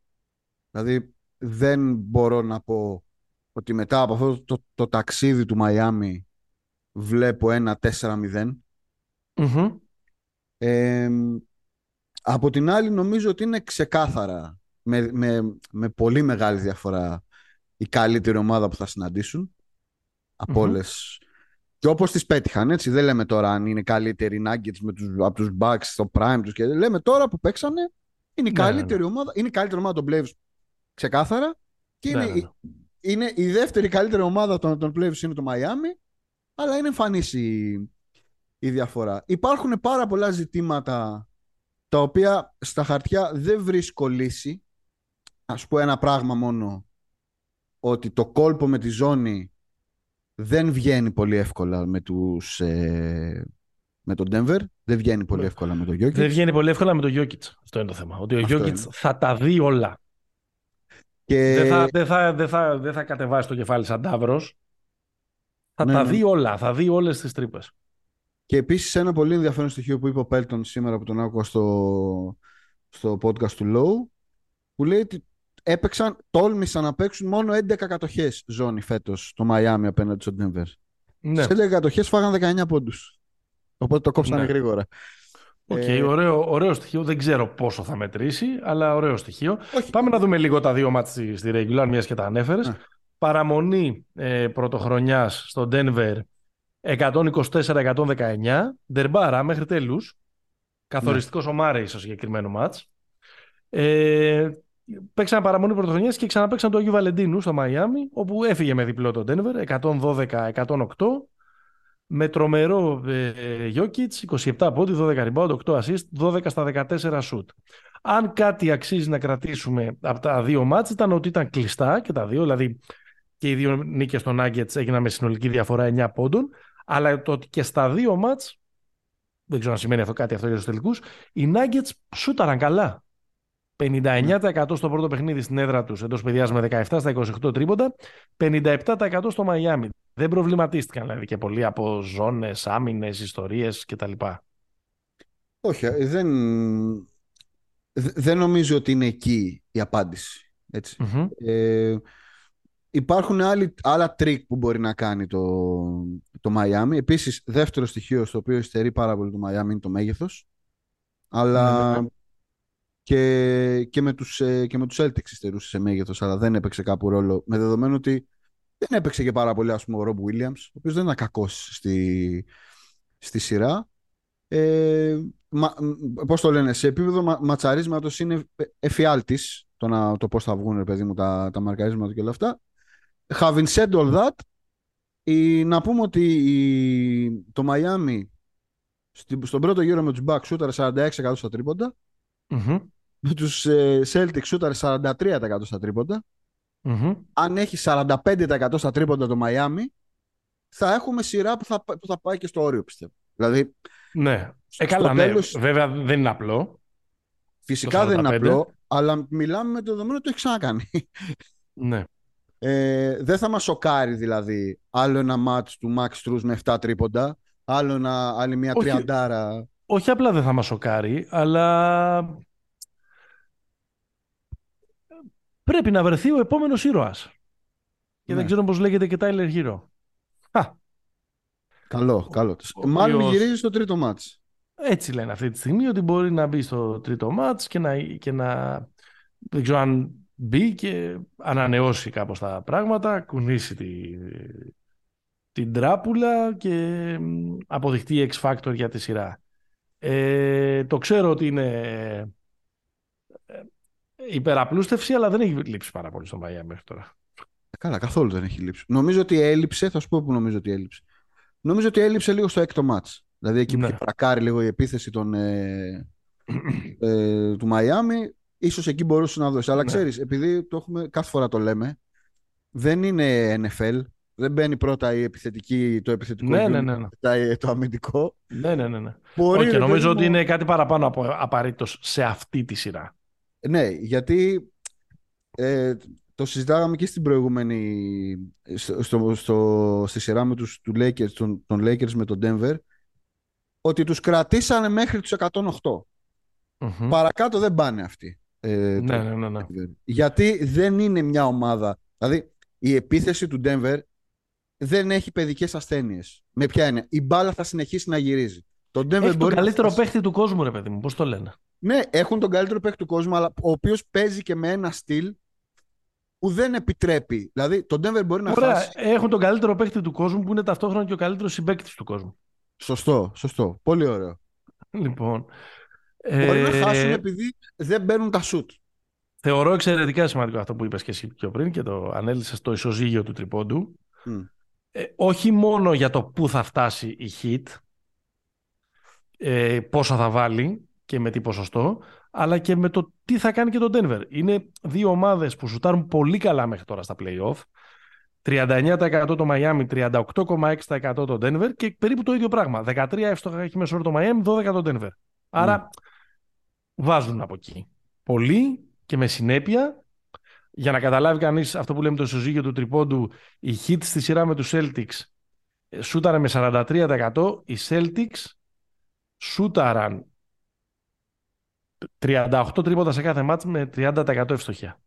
Δηλαδή δεν μπορώ να πω ότι μετά από αυτό το, το ταξίδι του Μαϊάμι βλέπω ένα 4-0. Μμμ. Ε, από την άλλη νομίζω ότι είναι ξεκάθαρα με, με, με πολύ μεγάλη διαφορά η καλύτερη ομάδα που θα συναντήσουν από Μμμ. όλες και όπως τις πέτυχαν έτσι δεν λέμε τώρα αν είναι καλύτεροι οι Nuggets με τους, από τους Bucks στο prime τους και λέμε τώρα που παίξανε είναι η Ναι, ναι, καλύτερη ομάδα είναι η καλύτερη ομάδα των Playoffs ξεκάθαρα και Ναι, είναι, ναι, η- ναι. είναι η δεύτερη καλύτερη ομάδα των, των Playoffs είναι το Miami αλλά είναι εμφανής η, η διαφορά. Υπάρχουν πάρα πολλά ζητήματα τα οποία στα χαρτιά δεν βρίσκω λύση. Ας πω ένα πράγμα μόνο ότι το κόλπο με τη ζώνη δεν βγαίνει πολύ εύκολα με τους ε, με τον Denver. Δεν βγαίνει πολύ Ναι. εύκολα με τον Jokic. Δεν βγαίνει πολύ εύκολα με τον Jokic. Αυτό είναι το θέμα. Ότι ο Αυτό Jokic είναι. θα τα δει όλα. Και Δεν, θα, δεν, θα, δεν, θα, δεν θα κατεβάσει το κεφάλι σαν τάβρος. Θα Ναι, τα ναι. δει όλα. Θα δει όλες τις τρύπες. Και επίσης ένα πολύ ενδιαφέρον στοιχείο που είπε ο Πέλτον σήμερα που τον άκουγα στο, στο podcast του Low που λέει ότι έπαιξαν, τόλμησαν να παίξουν μόνο 11 κατοχές ζώνη φέτος το Miami απέναντι στο Denver. Ναι. Σε 11 κατοχές φάγαν 19 πόντους. Οπότε το κόψανε Ναι. γρήγορα. Οκ, Ε, ωραίο, ωραίο στοιχείο. Δεν ξέρω πόσο θα μετρήσει, αλλά ωραίο στοιχείο. όχι, Πάμε να δούμε λίγο τα δύο ματς στη, στη regular, μιας και τα ανέφερες. Ναι. Παραμονή ε, πρωτοχρονιάς στο Denver 124-119. Ντερμπάρα μέχρι τέλους. Καθοριστικός ο Μάρεϊ στο συγκεκριμένο ματς. Ε, παίξαν παραμονή πρωτοχρονιάς και ξαναπαίξαν το Αγίου Βαλεντίνου στο Μαϊάμι, όπου έφυγε με διπλό το Denver 112-108 με τρομερό ε, Jokic, 27 πόντι, 12 rebound, 8 assist, 12 στα 14 shoot. Αν κάτι αξίζει να κρατήσουμε από τα δύο μάτς ήταν ότι ήταν κλειστά και τα δύο, δηλαδή και οι δύο νίκες των Nuggets έγιναν με συνολική διαφορά 9 πόντων, αλλά το ότι και στα δύο μάτς, δεν ξέρω αν σημαίνει αυτό κάτι αυτό για τους τελικούς, οι Nuggets σούταραν καλά. 59% στο πρώτο παιχνίδι στην έδρα τους εντός παιδιάς με 17 στα 28 τρίποντα, 57% στο Μαϊάμι. Δεν προβληματίστηκαν δηλαδή και πολύ από ζώνες, άμυνες, ιστορίες κτλ. όχι ε, δεν, δε- δεν νομίζω ότι είναι εκεί η απάντηση. Έτσι. Μμμ. Ε, υπάρχουν άλλοι, άλλα τρικ που μπορεί να κάνει το, το Miami. Επίσης, δεύτερο στοιχείο στο οποίο υστερεί πάρα πολύ το Miami είναι το μέγεθος. Αλλά Ναι, ναι. Και, και, με τους, ε, και με τους Celtics υστερούσε σε μέγεθος, αλλά δεν έπαιξε κάπου ρόλο. Με δεδομένο ότι δεν έπαιξε και πάρα πολύ, ας πούμε, ο Rob Williams, ο οποίος δεν ήταν κακός στη, στη σειρά. Ε, μα, μ, πώς το λένε, σε επίπεδο μα, ματσαρίσματος είναι εφιάλτης το, να, το πώς θα βγουν, ρε παιδί μου, τα, τα μαρκαρίσματα και όλα αυτά. Having said all that, η, να πούμε ότι η, το Miami στον πρώτο γύρο με τους Bucks σούταρε 46% στα τρίποντα. Mm-hmm. Με τους ε, Celtics σούταρε 43% στα τρίποντα. Mm-hmm. Αν έχει 45% στα τρίποντα το Miami, θα έχουμε σειρά που θα, που θα πάει και στο όριο, πιστεύω. Δηλαδή, ναι. Ε, καλά, ναι. τέλος... Βέβαια δεν είναι απλό. Φυσικά δεν είναι απλό, αλλά μιλάμε με το δεδομένο ότι το έχει ξανακάνει. Ναι. Ε, δεν θα μας σοκάρει δηλαδή άλλο ένα μάτς του Max Struz με 7 τρίποντα, άλλο ένα, άλλη μια όχι, τριαντάρα. Όχι απλά δεν θα μας σοκάρει, αλλά πρέπει να βρεθεί ο επόμενος ήρωας. Και δεν ναι. ξέρω πώς λέγεται και Tyler Hero. Καλό, καλό. Ο Μάλλον γυρίζει στο τρίτο μάτς. Έτσι λένε αυτή τη στιγμή ότι μπορεί να μπει στο τρίτο μάτς και να, και να δεν ξέρω αν μπει και ανανεώσει κάπως τα πράγματα, κουνήσει τη, την τράπουλα και αποδειχτεί X Factor για τη σειρά. Ε, το ξέρω ότι είναι ε, υπεραπλούστευση, αλλά δεν έχει λείψει πάρα πολύ στον Μαϊάμι μέχρι τώρα. Ε, καλά, καθόλου δεν έχει λείψει. Νομίζω ότι έλειψε, θα σου πω που νομίζω ότι έλειψε. Νομίζω ότι έλειψε λίγο στο έκτο μάτς. Δηλαδή εκεί ναι. που πρακάρει λίγο η επίθεση των, ε, ε, του Μαϊάμι, ίσως εκεί μπορούσε να δώσει. Αλλά ναι. ξέρεις, επειδή το έχουμε, κάθε φορά το λέμε, δεν είναι NFL, δεν μπαίνει πρώτα η επιθετική, το επιθετικό ναι, ναι, ναι, ναι. το αμυντικό. Ναι, ναι, ναι. ναι. Μπορεί, okay, νομίζω ότι είναι κάτι παραπάνω από απαραίτητος σε αυτή τη σειρά. Ναι, γιατί ε, το συζητάγαμε και στην προηγούμενη στο, στο, στη σειρά με τους του Lakers, τον, τον Lakers με τον Denver ότι τους κρατήσανε μέχρι τους 108. Παρακάτω δεν πάνε αυτοί. Ε, ναι, ναι, ναι, ναι. Γιατί δεν είναι μια ομάδα. Δηλαδή η επίθεση του Denver δεν έχει παιδικές ασθένειες. Με ποια είναι. Η μπάλα θα συνεχίσει να γυρίζει. Το Denver έχει τον καλύτερο παίχτη του κόσμου, ρε παιδί μου. Πώς το λένε. Ναι, έχουν τον καλύτερο παίχτη του κόσμου, αλλά ο οποίος παίζει και με ένα στυλ που δεν επιτρέπει. Δηλαδή, το Denver μπορεί να Ωραία, χάσει. Έχουν τον καλύτερο παίκτη του κόσμου που είναι ταυτόχρονα και ο καλύτερος συμπαίκτης του κόσμου. Σωστό, σωστό. Πολύ ωραίο. Λοιπόν. Μπορεί ε... να χάσουν επειδή δεν μπαίνουν τα σουτ. Θεωρώ εξαιρετικά σημαντικό αυτό που είπες και εσύ πιο πριν και το ανέλησες στο ισοζύγιο του τριπώντου. Mm. Ε, όχι μόνο για το πού θα φτάσει η hit, ε, πόσα θα βάλει και με τι ποσοστό, αλλά και με το τι θα κάνει και το Denver. Είναι δύο ομάδες που σουτάρουν πολύ καλά μέχρι τώρα στα play-off. 39% το Miami, 38,6% το Denver και περίπου το ίδιο πράγμα. 13 εύστοχα έχει μέσω το Miami, 12 το Denver. Άρα mm. βάζουν από εκεί. Πολύ και με συνέπεια για να καταλάβει κανείς αυτό που λέμε το ισοζύγιο του τριπώντου η hit στη σειρά με τους Celtics ε, σούταρε με 43% οι Celtics σούταραν 38 τρίποτα σε κάθε μάτς με 30% ευστοχία.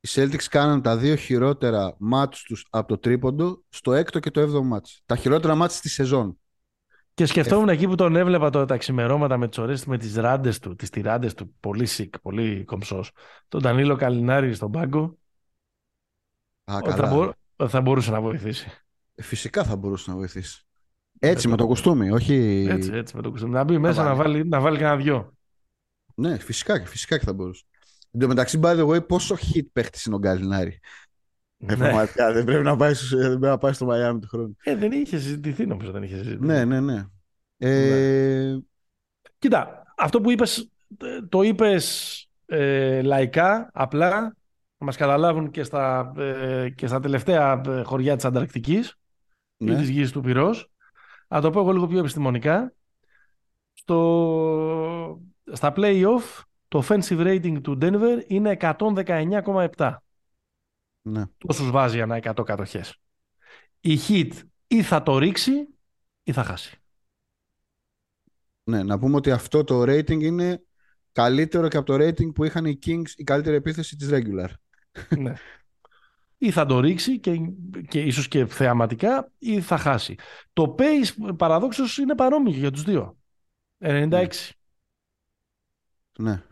Οι Celtics κάναν τα δύο χειρότερα μάτς τους από το τρίποντο στο έκτο και το έβδομο μάτς. Τα χειρότερα μάτς στη σεζόν. Και σκεφτόμουν εκεί που τον έβλεπα το, τα ξημερώματα με, τις με τις ράντες του, τις τυράντες του, πολύ σικ, πολύ κομψός. Τον Τανίλο Καλινάρη στον πάγκο. Α, καλά. Θα, θα μπορούσε να βοηθήσει. Ε, φυσικά θα μπορούσε να βοηθήσει. Έτσι, με το κουστούμι, όχι... Έτσι, έτσι, με το κουστούμι. Να μπει μέσα να βάλει, να βάλει κανένα δυο. Ναι, φυσικά, φυσικά και θα μπορούσε. Εν τω μεταξύ, by the way, πόσο hit παίχτης είναι ο Γκαλινάρη; Ναι. Ε, δεν πρέπει να πάει, στο, δεν πρέπει να πάει στο Μαϊάμι του χρόνου. Ε, δεν είχε συζητηθεί νομίζω, δεν είχε συζητηθεί. Ναι, ναι, ναι. Ε... ναι. Κοίτα, αυτό που είπες, το είπες ε, λαϊκά, απλά, να μας καταλάβουν και στα, ε, και στα τελευταία ε, χωριά της Ανταρκτικής ναι. ή της γης του Πυρός. Να το πω εγώ λίγο πιο επιστημονικά. Στο, στα play-off το offensive rating του Denver είναι 119,7. Ναι. Τόσους βάζει ένα 100 κατοχές. Η Heat ή θα το ρίξει ή θα χάσει. Ναι, να πούμε ότι αυτό το rating είναι καλύτερο και από το rating που είχαν οι Kings η καλύτερη επίθεση της regular. Ναι. Ή θα το ρίξει και, και ίσως και θεαματικά ή θα χάσει. Το pace παραδόξως είναι παρόμοιο για τους δύο. 96. Ναι.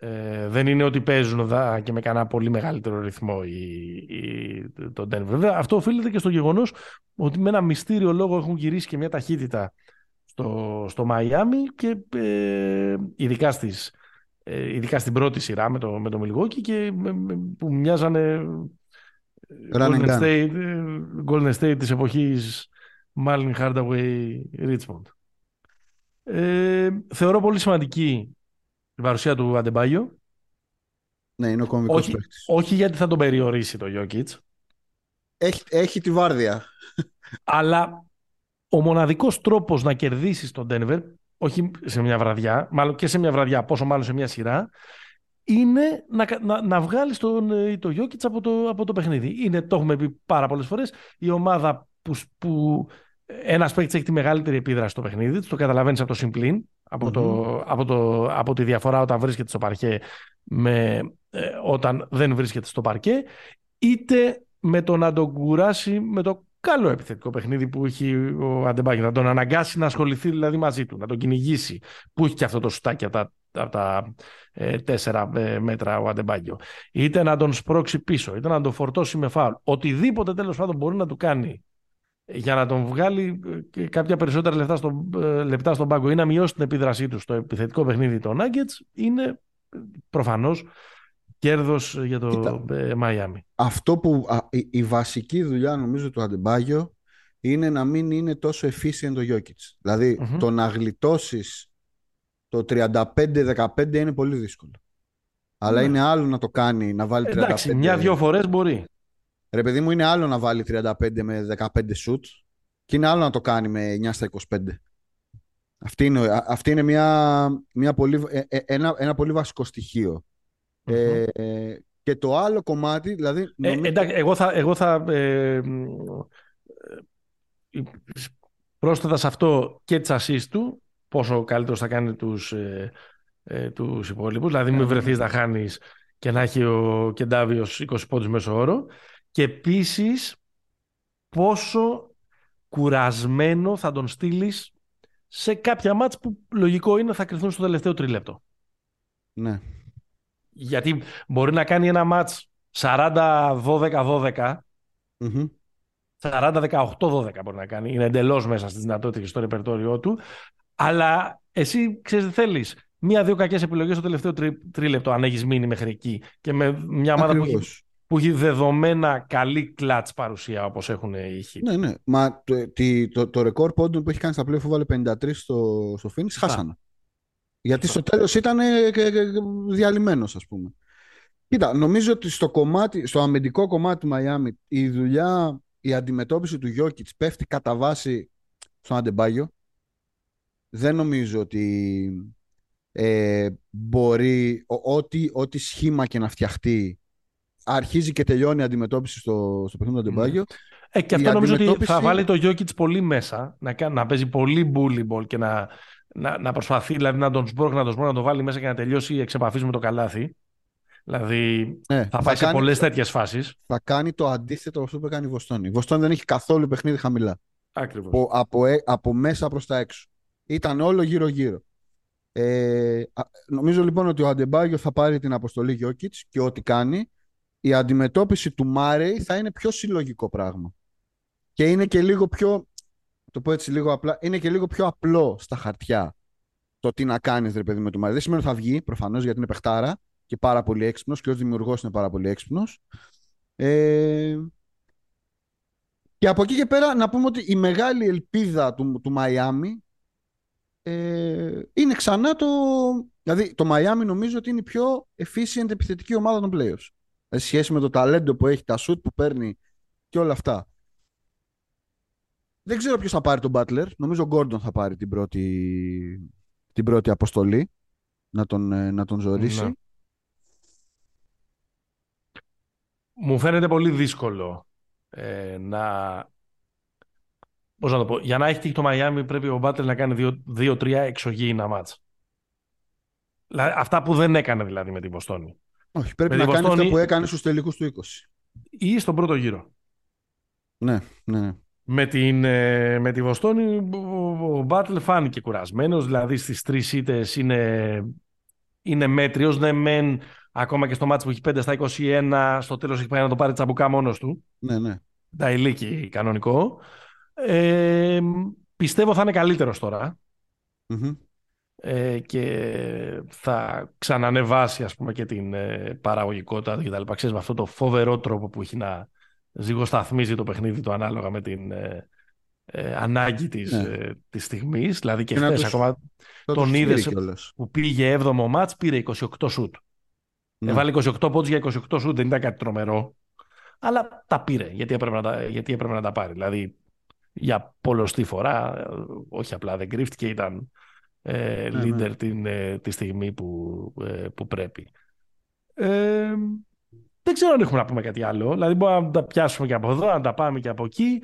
Ε, δεν είναι ότι παίζουν εδώ και με κανένα πολύ μεγαλύτερο ρυθμό οι, οι, το Denver. Βέβαια, αυτό οφείλεται και στο γεγονός ότι με ένα μυστήριο λόγο έχουν γυρίσει και μια ταχύτητα στο, στο Μαϊάμι και ε, ειδικά, στις, ε, ειδικά στην πρώτη σειρά με το, με το Milwaukee και που μοιάζανε Golden State, Golden State της εποχής Marlin Hardaway Richmond. Ε, θεωρώ πολύ σημαντική η παρουσία του Αντεμπάγιο. Ναι, είναι ο κομβικός όχι, παίκτης. όχι γιατί θα τον περιορίσει το Jokic, Έχει, έχει τη βάρδια. αλλά ο μοναδικός τρόπος να κερδίσεις τον Denver, όχι σε μια βραδιά, μάλλον και σε μια βραδιά, πόσο μάλλον σε μια σειρά, είναι να, να, να βγάλεις τον, ε, το Jokic από το, από το παιχνίδι. Είναι, το έχουμε πει πάρα πολλές φορές, η ομάδα που, που ένας παίκτης έχει τη μεγαλύτερη επίδραση στο παιχνίδι, το καταλαβαίνεις από το συμπλήν, από, το, από, το, από τη διαφορά όταν βρίσκεται στο παρκέ με ε, όταν δεν βρίσκεται στο παρκέ, είτε με το να τον κουράσει με το καλό επιθετικό παιχνίδι που έχει ο Αντεμπάγιο. Να τον αναγκάσει να ασχοληθεί δηλαδή μαζί του, να τον κυνηγήσει. Που έχει και αυτό το σουτάκι από τα, από τα ε, τέσσερα ε, μέτρα ο Αντεμπάγιο. Είτε να τον σπρώξει πίσω, είτε να τον φορτώσει με φάουλ. Οτιδήποτε τέλος πάντων μπορεί να του κάνει για να τον βγάλει ε, κάποια περισσότερα λεπτά, στο, ε, λεπτά στον πάγκο ή να μειώσει την επίδρασή του στο επιθετικό παιχνίδι των Nuggets είναι προφανώς κέρδος για το Μαϊάμι. Αυτό που α, η, η, βασική δουλειά νομίζω του Αντεμπάγιο είναι να μην είναι τόσο efficient το Jokic. δηλαδη mm-hmm. το να γλιτώσεις το 35-15 είναι πολύ δύσκολο. Αλλά ναι. είναι άλλο να το κάνει, να βάλει 35. Εντάξει, μια-δυο φορές μπορεί. Ρε παιδί μου, είναι άλλο να βάλει 35 με 15 shoot και είναι άλλο να το κάνει με 9 στα 25. Αυτή είναι, αυτή είναι μια, μια πολύ, ε, ε, ένα, ένα πολύ βασικό στοιχείο. Mm-hmm. Ε, και το άλλο κομμάτι, δηλαδή... Ε, νομίζω... εντάξει, εγώ θα, εγώ θα ε, πρόσθετα σε αυτό και τις assist του, πόσο καλύτερος θα κάνει τους, ε, ε, τους υπόλοιπους. Δηλαδή, μην βρεθείς να χάνεις και να έχει ο Κεντάβιος 20 πόντους μέσω όρο. Και επίσης, πόσο κουρασμένο θα τον στείλεις σε κάποια μάτς που λογικό είναι θα κρυθούν στο τελευταίο τρίλεπτο. Ναι. Γιατί μπορεί να κάνει ένα μάτς 40-12-12, mm-hmm. 40-18-12 μπορεί να κάνει. Είναι εντελώς μέσα στι δυνατότητε και στο ρεπερτόριό του. Αλλά εσύ ξέρεις τι θέλεις. Μία-δύο κακές επιλογές στο τελευταίο τρί, τρίλεπτο, αν έχεις μείνει μέχρι εκεί. Και με μια ομάδα που έχει, που έχει, δεδομένα καλή κλατς παρουσία όπως έχουν οι Ναι, ναι. Μα το, το, το, το ρεκόρ πόντων που έχει κάνει στα πλοία που βάλε 53 στο, στο Phoenix, χάσανε. Γιατί στο τέλος ήταν διαλυμένος, ας πούμε. Κοίτα, νομίζω ότι στο, κομμάτι, στο αμυντικό κομμάτι του Μαϊάμι η δουλειά, η αντιμετώπιση του Γιώκητ πέφτει κατά βάση στον Αντεμπάγιο. Δεν νομίζω ότι ε, μπορεί ό,τι, ό,τι σχήμα και να φτιαχτεί αρχίζει και τελειώνει η αντιμετώπιση στο, στο παιχνίδι του Αντεμπάγιο. Ε, και αυτό νομίζω ότι θα βάλει το Γιώκητ πολύ μέσα, να, να παίζει πολύ bully ball και να, να, να προσπαθεί δηλαδή, να τον σπρώχνει, να τον σπρώχνει, να τον βάλει μέσα και να τελειώσει εξ επαφής με το καλάθι. Δηλαδή ναι, θα, θα πάει σε πολλές τέτοιες φάσεις. Θα κάνει το αντίθετο από αυτό που έκανε η Βοστόνη. Η Βοστόνη δεν έχει καθόλου παιχνίδι χαμηλά. Ακριβώς. Από, από, ε, από μέσα προς τα έξω. Ήταν όλο γύρω-γύρω. Ε, νομίζω λοιπόν ότι ο Αντεμπάγιο θα πάρει την αποστολή Γιώκητς και ό,τι κάνει. Η αντιμετώπιση του Μάρεϊ θα είναι πιο συλλογικό πράγμα. Και είναι και λίγο πιο το πω έτσι λίγο απλά, είναι και λίγο πιο απλό στα χαρτιά το τι να κάνεις, ρε παιδί με το Μάρι. Δεν σημαίνει ότι θα βγει, προφανώς, γιατί είναι παιχτάρα και πάρα πολύ έξυπνος και ως δημιουργός είναι πάρα πολύ έξυπνος. Ε... Και από εκεί και πέρα να πούμε ότι η μεγάλη ελπίδα του, του Μαϊάμι ε, είναι ξανά το. Δηλαδή το Μαϊάμι νομίζω ότι είναι η πιο efficient επιθετική ομάδα των playoffs. Σε σχέση με το ταλέντο που έχει, τα shoot που παίρνει και όλα αυτά. Δεν ξέρω ποιος θα πάρει τον Butler. Νομίζω ο Γκόρντον θα πάρει την πρώτη, την πρώτη αποστολή να τον, ε, να τον ζωρίσει. Ναι. Μου φαίνεται πολύ δύσκολο ε, να... Πώς να το πω. Για να έχει τύχει το Μαϊάμι πρέπει ο Butler να κάνει 2-3 εξωγήινα μάτς. Αυτά που δεν έκανε δηλαδή με την Βοστόνη. Όχι, πρέπει να κάνει αυτά που έκανε στους τελικούς του 20. Ή στον πρώτο γύρο. Ναι, ναι, ναι. Με, την, ε, με τη Βοστόνη ο Μπάτλ φάνηκε κουρασμένος, δηλαδή στις τρεις ήττες είναι, είναι μέτριος, ναι μεν ακόμα και στο μάτι που έχει 5 στα 21 στο τέλος έχει πάει να το πάρει τσαμπουκά μόνος του. Ναι, ναι. Τα ηλίκη κανονικό. Ε, πιστεύω θα είναι καλύτερος Ε, και θα ξανανεβάσει ας πούμε και την ε, παραγωγικότητα και τα λοιπά. Ξέρεις, με αυτό το φοβερό τρόπο που έχει να, ζυγοσταθμίζει το παιχνίδι του ανάλογα με την, ε, ε, ανάγκη της, Ναι. ε, της στιγμής. Δηλαδή και Και να χθες τους- ακόμα Θα τον τους στείλει είδες κιόλας. που πήγε 7ο μάτς, πήρε 28 σουτ. Ναι. Έβαλε 28 πόντους για 28 σουτ, δεν ήταν κάτι τρομερό. Αλλά τα πήρε, γιατί έπρεπε να τα, γιατί έπρεπε να τα πάρει. Δηλαδή, για πολλωστή φορά, ε, όχι απλά δεν κρύφτηκε, ήταν ε, Ναι, leader ναι. την, ε, τη στιγμή που, ε, που πρέπει. Ε, δεν ξέρω αν έχουμε να πούμε κάτι άλλο. Δηλαδή, μπορούμε να τα πιάσουμε και από εδώ, να τα πάμε και από εκεί.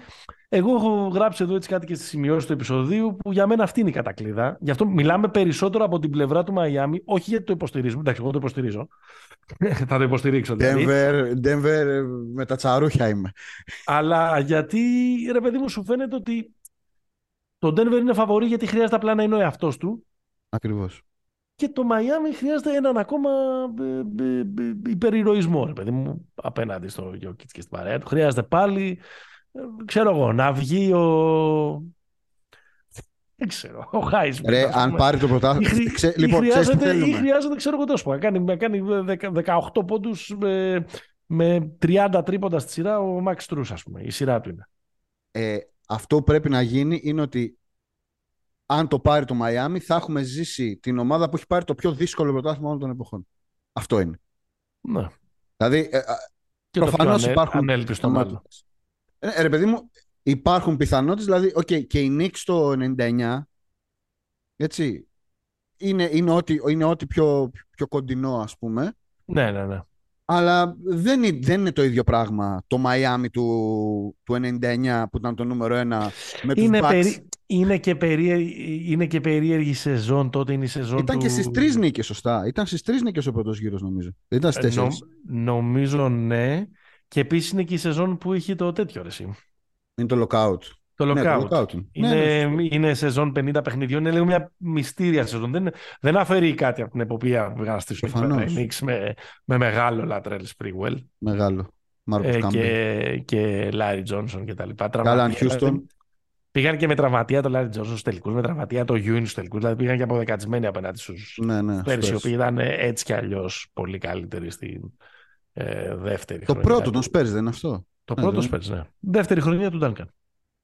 Εγώ έχω γράψει εδώ έτσι κάτι και στις σημειώσεις του επεισοδίου που για μένα αυτή είναι η κατακλείδα. Γι' αυτό μιλάμε περισσότερο από την πλευρά του Μαϊάμι, όχι γιατί το υποστηρίζουμε. Εντάξει, εγώ το υποστηρίζω. Θα το υποστηρίξω. Δηλαδή. Denver, Denver ε, με τα τσαρούχια είμαι. Αλλά γιατί, ρε παιδί μου, σου φαίνεται ότι το Denver είναι φαβορή γιατί χρειάζεται απλά να είναι ο εαυτός του Ακριβώς. και το Μαϊάμι χρειάζεται έναν ακόμα ε, ε, ε, υπερηρωισμό, ρε παιδί μου, απέναντι στο Jokic και στην παρέα του. Χρειάζεται πάλι, ε, ξέρω εγώ, να βγει ο... Δεν ξέρω, ο Χάισμεν. Ρε, ας αν πούμε. πάρει το Ή, πρωτάθλημα. χρει- Ξέ- ή Λοιπόν, ξέρεις τι χρειάζεται, ή θέλουμε. χρειάζεται, ξέρω εγώ τόσο, να κάνει, να κάνει 10 18 πόντους με, με 30 τρίποντα στη σειρά ο Μαξ Στρους, ας πούμε. Η σειρά του είναι. Ε, αυτό που πρέπει να γίνει είναι ότι αν το πάρει το Μαϊάμι θα έχουμε ζήσει την ομάδα που έχει πάρει το πιο δύσκολο πρωτάθλημα όλων των εποχών. Αυτό είναι. Ναι. Δηλαδή, ε, α, Και το πιο Προφανώς ανέ, υπάρχουν ανέλπιστο μάλλον. Πιθανότητες. Ε, ρε παιδί μου, υπάρχουν πιθανότητες, δηλαδή, οκ, και οι Knicks το 99, έτσι, είναι, είναι ό,τι, είναι ό,τι πιο, πιο κοντινό, ας πούμε, Ναι, ναι, ναι. αλλά δεν είναι, δεν είναι το ίδιο πράγμα το Miami του, του 99 που ήταν το νούμερο ένα με τους Είναι, Bucks. περί... είναι, και περίεργη, είναι και περίεργη η σεζόν τότε, είναι η σεζόν Ήταν του... και στις τρεις νίκες, σωστά. Ήταν στις τρεις νίκες ο πρώτος γύρος, νομίζω. Δεν ήταν στις Ε, νο- τέσσερις. νομίζω ναι. Και επίσης είναι και η σεζόν που είχε το τέτοιο ρε εσύ. Είναι το lockout. Το Ναι, lockout. το lockout. είναι. Είναι, Ναι, ναι. είναι σεζόν 50 παιχνιδιών, είναι λίγο μια μυστήρια σεζόν. Δεν, δεν αφαιρεί κάτι από την εποποιία που πήγαν να στήσουν εκεί πέρα οι Προφανώς. Knicks με, με μεγάλο Latrell Sprewell Μεγάλο. Μάρκους ε, Κάμπι. και, και Larry Johnson και τα λοιπά. Άλαν Τραυματία, Χιούστον. δηλαδή, Πήγαν και με τραυματία το Larry Johnson στους τελικούς, με τραυματία το Ewing στους τελικούς, δηλαδή πήγαν και αποδεκατισμένοι απέναντι στους Ναι, ναι. πέρσι, οι Spurs. οποίοι ήταν έτσι κι αλλιώς πολύ καλύτεροι στην ε, δεύτερη Το χρονιά πρώτο του. των Spurs δεν είναι αυτό. Το Ναι, πρώτο δεν- Spurs, ναι. Δεύτερη χρονιά του Duncan.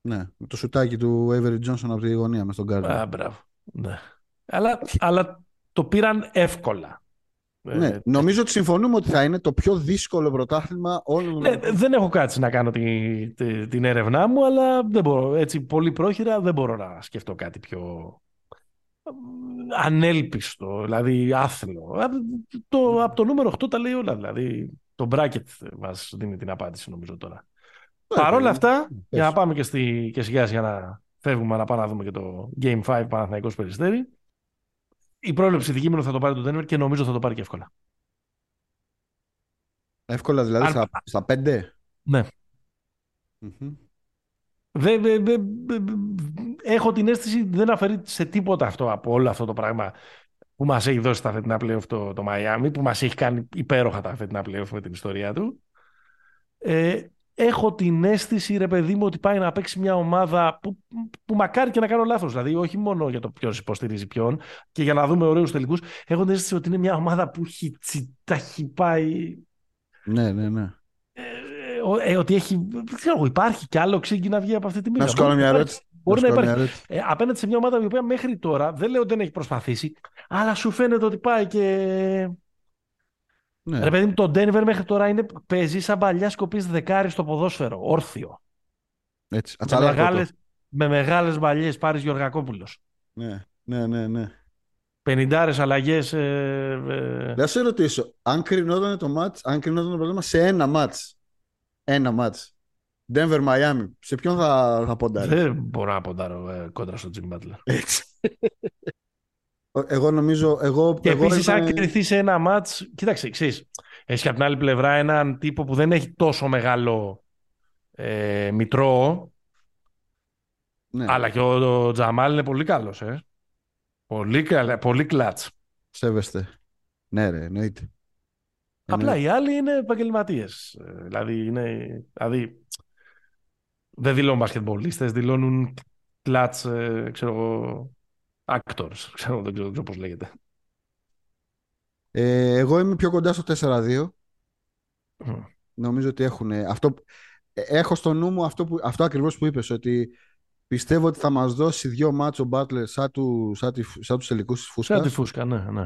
Ναι, με το σουτάκι του Avery Johnson από τη γωνία μες στον Gardner. Α, μπράβο. Ναι. Αλλά, αλλά το πήραν εύκολα. ναι, Ε, νομίζω ότι συμφωνούμε ότι θα είναι το πιο δύσκολο πρωτάθλημα όλων των ναι, δεν έχω κάτσει να κάνω τη, τη- την έρευνά μου, αλλά δεν μπορώ. Έτσι, πολύ πρόχειρα δεν μπορώ να σκεφτώ κάτι πιο ε, ανέλπιστο, δηλαδή άθλο. Από το, από το νούμερο 8 τα λέει όλα, δηλαδή το bracket μας δίνει την απάντηση νομίζω τώρα. Παρ' όλα αυτά, για να πάμε και, στη, και σιγά σιγά να φεύγουμε να πάμε να δούμε και το Game 5 Παναθηναϊκός Περιστέρη. Η πρόληψη δική μου θα το πάρει το Denver και νομίζω θα το πάρει και εύκολα. Εύκολα δηλαδή Αν- στα, στα πέντε; Ναι. Μμμ. Δε, δε, δε, δε- έχω την αίσθηση δεν αφαιρεί σε τίποτα αυτό από όλο αυτό το πράγμα που μας έχει δώσει τα φετινά playoff το, το Miami, που μας έχει κάνει υπέροχα τα φετινά playoff με την ιστορία του. Ε, έχω την αίσθηση, ρε παιδί μου, ότι πάει να παίξει μια ομάδα που, που μακάρι και να κάνω λάθος. Δηλαδή, όχι μόνο για το ποιος υποστηρίζει ποιον και για να δούμε ωραίους τελικούς. Έχω την αίσθηση ότι είναι μια ομάδα που έχει, τσι- τα έχει πάει Ναι, ναι, ναι. ε, ο- ε, ότι έχει. Δεν ξέρω, εγώ, υπάρχει κι άλλο ξύγκι να βγει από αυτή τη μοίρα. Να σου κάνω Μπορεί μια να ερώτηση. Μπορεί Να να σου κάνω υπάρχει. μια ερώτηση. Ε, απέναντι σε μια ομάδα η οποία μέχρι τώρα δεν λέω ότι δεν έχει προσπαθήσει, αλλά σου φαίνεται ότι πάει και. Ναι. Ρε παιδί μου, το Denver μέχρι τώρα είναι, παίζει σαν παλιά σκοπής δεκάρι στο ποδόσφαιρο, όρθιο. Έτσι. Με Ατσαλάκωτο. μεγάλες, με μεγάλες μπαλιές, πάρεις Γεωργακόπουλος. Ναι, ναι, ναι, ναι. Πενηντάρες αλλαγές. Ε, ε, Να σε ρωτήσω, αν κρινόταν το μάτς, αν κρινόταν το πρόβλημα σε ένα μάτς, ένα μάτς, Denver Miami, σε ποιον θα, θα ποντάρεις; δεν μπορώ να ποντάρω ε, κόντρα στο Jimmy Butler. Έτσι. εγώ νομίζω, εγώ, Και εγώ επίσης, είμαι- αν κρυθεί σε ένα μάτ. Κοίταξε, εξή. Έχει από την άλλη πλευρά έναν τύπο που δεν έχει τόσο μεγάλο ε, μητρό, ναι, αλλά και ο, ο Τζαμάλ είναι πολύ καλός. Ε. Πολύ, καλα- πολύ κλατς. σέβεστε. Ναι ρε, εννοείται. Απλά Εννοείται. οι άλλοι είναι επαγγελματίες. Δηλαδή, είναι, δηλαδή, δεν δηλώνουν μπασκετμπολίστες, δηλώνουν κλατς, ε, ξέρω εγώ, actors. Ξέρω, δεν ξέρω, δεν ξέρω πώς λέγεται. Ε, εγώ είμαι πιο κοντά στο 4-2. Μμ. Νομίζω ότι έχουν αυτό. ε, Έχω στο νου μου αυτό, που, αυτό ακριβώς που είπες, ότι πιστεύω ότι θα μας δώσει δύο μάτσο Butler σαν, του, σαν, τη, σαν τους τελικούς της φούσκας. Σαν τη φούσκα, ναι, ναι.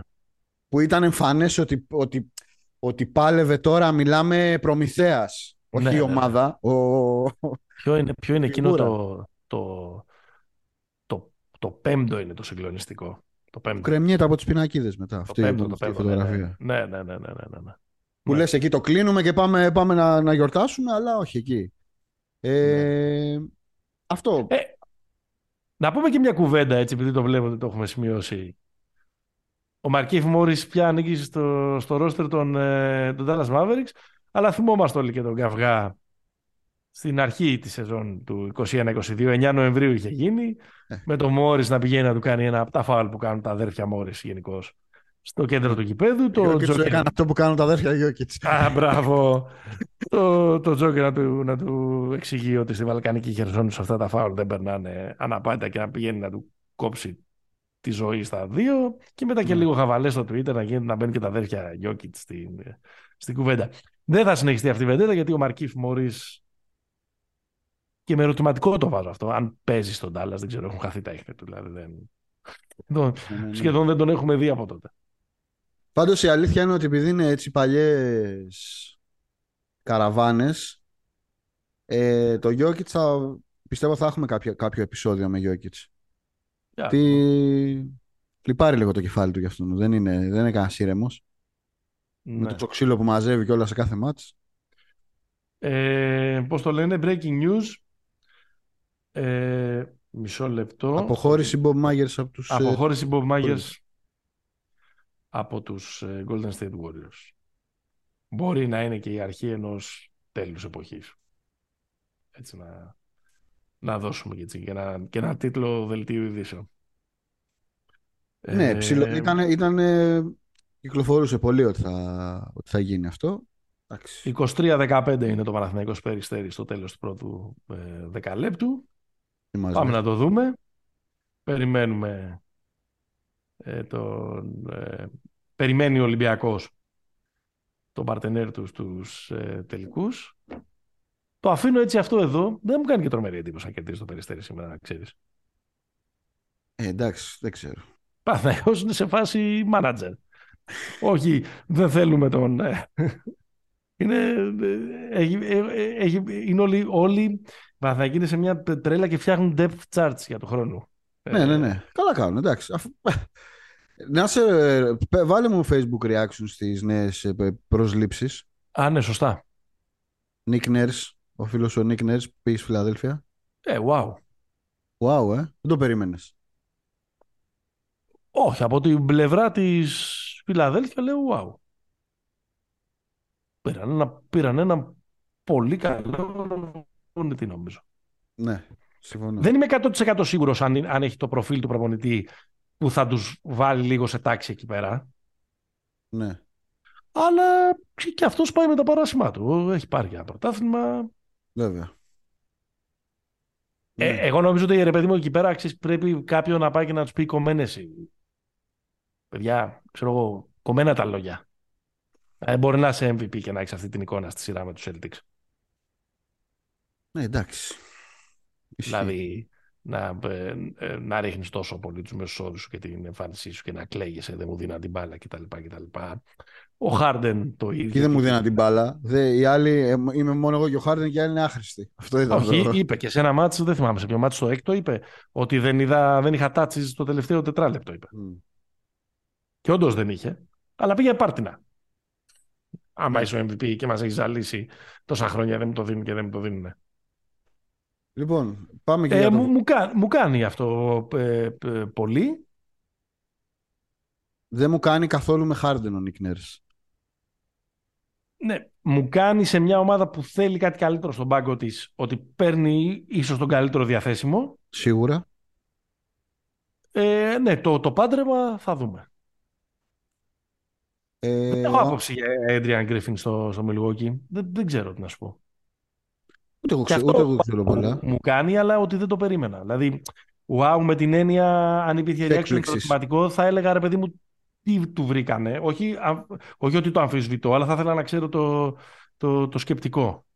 Που ήταν εμφανές ότι, ότι, ότι πάλευε τώρα, μιλάμε Προμηθέας, όχι Ναι, η ναι, ομάδα. Ο... Ποιο είναι, ποιο είναι εκείνο Φιγούρα. το, το, το, το πέμπτο είναι το συγκλονιστικό. Το πέμπτο. Κρεμιέται από τις πινακίδες μετά. Το Αυτή πέμπτο, η το αυτή η πέμπτο. Ναι, φωτογραφία. ναι, ναι, ναι, ναι, ναι, ναι, ναι. Που Ναι. λες εκεί το κλείνουμε και πάμε, πάμε να, να γιορτάσουμε, αλλά όχι εκεί. Ε, Αυτό. Ε, να πούμε και μια κουβέντα έτσι, επειδή το βλέπω ότι το έχουμε σημειώσει. Ο Μαρκίφ Μόρις πια ανήκει στο, στο ρόστερ των, ε, των Dallas Mavericks, αλλά θυμόμαστε όλοι και τον καυγά στην αρχή της σεζόν του 21-22, 9 Νοεμβρίου είχε γίνει, Ε. με τον Μόρις να πηγαίνει να του κάνει ένα από τα φάουλ που κάνουν τα αδέρφια Μόρις γενικώς στο κέντρο του γηπέδου. Το Γιώκητς του Joker- έκανε αυτό που κάνουν τα αδέρφια Γιώκητς. Α, μπράβο. το, το Τζόκερ να του, να του εξηγεί ότι στη Βαλκανική Χερσόνησο αυτά τα φάουλ δεν περνάνε αναπάντα και να πηγαίνει να του κόψει τη ζωή στα δύο. Και μετά και Ναι. λίγο χαβαλές στο Twitter να, γίνει, να μπαίνουν και τα αδέρφια Γιώκητς στην, στην κουβέντα. Δεν θα συνεχιστεί αυτή η βεντέτα γιατί ο Μαρκίφ Μωρή. Και με ερωτηματικό το βάζω αυτό. Αν παίζει στον Τάλλας, δεν ξέρω, έχουν χαθεί τα ίχνη του. Δηλαδή δεν... δεν- Ναι, ναι, ναι. Σχεδόν δεν τον έχουμε δει από τότε. Πάντως η αλήθεια είναι ότι επειδή είναι έτσι παλιές καραβάνες ε, το Γιώκητς θα πιστεύω θα έχουμε κάποιο, κάποιο επεισόδιο με Γιώκητς. Για Τι... Λυπάρει λίγο το κεφάλι του γι' αυτόν. Δεν είναι, δεν είναι κανένας ήρεμος. ναι. Με το ξύλο που μαζεύει και όλα σε κάθε μάτς. Ε, πώς το λένε, breaking news. Ε, μισό λεπτό. Αποχώρηση Bob Myers από τους... ε, Αποχώρηση Bob Myers Warriors. από τους ε, Golden State Warriors. Μπορεί να είναι και η αρχή ενός τέλους εποχής. Έτσι να, να δώσουμε και, έτσι, και, ένα, και ένα τίτλο δελτίου ειδήσεων. Ναι, Ε, ψηλο... ήταν, ήταν, κυκλοφορούσε πολύ ότι θα, ότι θα γίνει αυτό. Εντάξει. 23-15 είναι το Παναθηναϊκός Περιστέρι στο τέλος του πρώτου ε, δεκαλέπτου. Τι μας Πάμε λες. να το δούμε. Περιμένουμε ε, τον, ε, περιμένει ο Ολυμπιακός τον παρτενέρ του στους ε, τελικούς. Το αφήνω έτσι αυτό εδώ. Δεν μου κάνει και τρομερή εντύπωση να κερδίσει το Περιστέρι σήμερα, να ξέρεις. Ε, εντάξει, δεν ξέρω. Παναθηναϊκός είναι σε φάση manager. Όχι, δεν θέλουμε τον... ε, είναι, ε, έχει, ε, ε, έχει, είναι όλοι, όλοι Παναθηναϊκοί είναι σε μια τρέλα και φτιάχνουν depth charts για το χρόνο. Ναι, ναι, ναι. Καλά κάνουν, εντάξει. Αφού... Να σε... πε- Βάλε μου Facebook reaction στις νέες ε, πε- προσλήψεις. Α, ναι, σωστά. Nick Nurse, ο φίλος ο Nick Nurse που πήγε στη Φιλαδέλφια. Ε, wow. Wow, ε. Δεν το περίμενες. Όχι, από την πλευρά της Φιλαδέλφια λέω wow. Πήραν ένα, πήραν ένα πολύ καλό προπονητή νομίζω. Ναι, συμφωνώ. Δεν είμαι 100% σίγουρος αν, αν έχει το προφίλ του προπονητή που θα τους βάλει λίγο σε τάξη εκεί πέρα. Ναι. Αλλά και αυτός πάει με τα παράσημά του. Έχει πάρει και ένα πρωτάθλημα. Βέβαια. Ε, Ναι. εγώ νομίζω ότι ρε παιδί μου εκεί πέρα ξέρεις, πρέπει κάποιον να πάει και να τους πει κομμένες. Παιδιά, ξέρω εγώ, κομμένα τα λόγια. Ε, μπορεί να είσαι MVP και να έχεις αυτή την εικόνα στη σειρά με τους Celtics. Ναι, εντάξει. Ισχύει. Δηλαδή, να, ε, ε, να ρίχνεις τόσο πολύ τους μέσους όρους σου και την εμφάνισή σου και να κλαίγεσαι, δεν μου δίνει την μπάλα κτλ. κτλ. Ο Χάρντεν το ίδιο. Και δεν μου δίναν την μπάλα. Δε, οι άλλοι, ε, είμαι μόνο εγώ και ο Χάρντεν και οι άλλοι είναι άχρηστοι. Αυτό ήταν. Όχι, το- είπε και σε ένα μάτσο, δεν θυμάμαι σε ποιο μάτσο, στο έκτο είπε ότι δεν, είδα, δεν είχα τάξει στο τελευταίο τετράλεπτο. Είπε. Μμ. Και όντως δεν είχε, αλλά πήγε πάρτινα. Άμα Ναι. είσαι ο MVP και μας έχεις ζαλίσει τόσα χρόνια, δεν μου το δίνουν και δεν μου το δίνουν. Λοιπόν, πάμε και Ε, για το... μου, μου, κα- μου κάνει αυτό ε, ε, πολύ. Δεν μου κάνει καθόλου με Χάρντεν ο Nick Nurse. Ναι, μου κάνει σε μια ομάδα που θέλει κάτι καλύτερο στον πάγκο της ότι παίρνει ίσως τον καλύτερο διαθέσιμο. Σίγουρα. Ε, ναι, το, το πάντρεμα θα δούμε. Ε, Δεν έχω ο- άποψη για Adrian Griffin στο, στο Milwaukee. Δεν, δεν ξέρω τι να σου πω. Ούτε εγώ, Και ξέρω, αυτό ούτε εγώ ξέρω πολλά. μου κάνει, αλλά ότι δεν το περίμενα. Δηλαδή, wow, με την έννοια, αν υπήρχε reaction στο Έκπληξης. ερωτηματικό, θα έλεγα ρε παιδί μου, τι του βρήκανε. Όχι, α- όχι ότι το αμφισβητώ, αλλά θα ήθελα να ξέρω το, το, το σκεπτικό.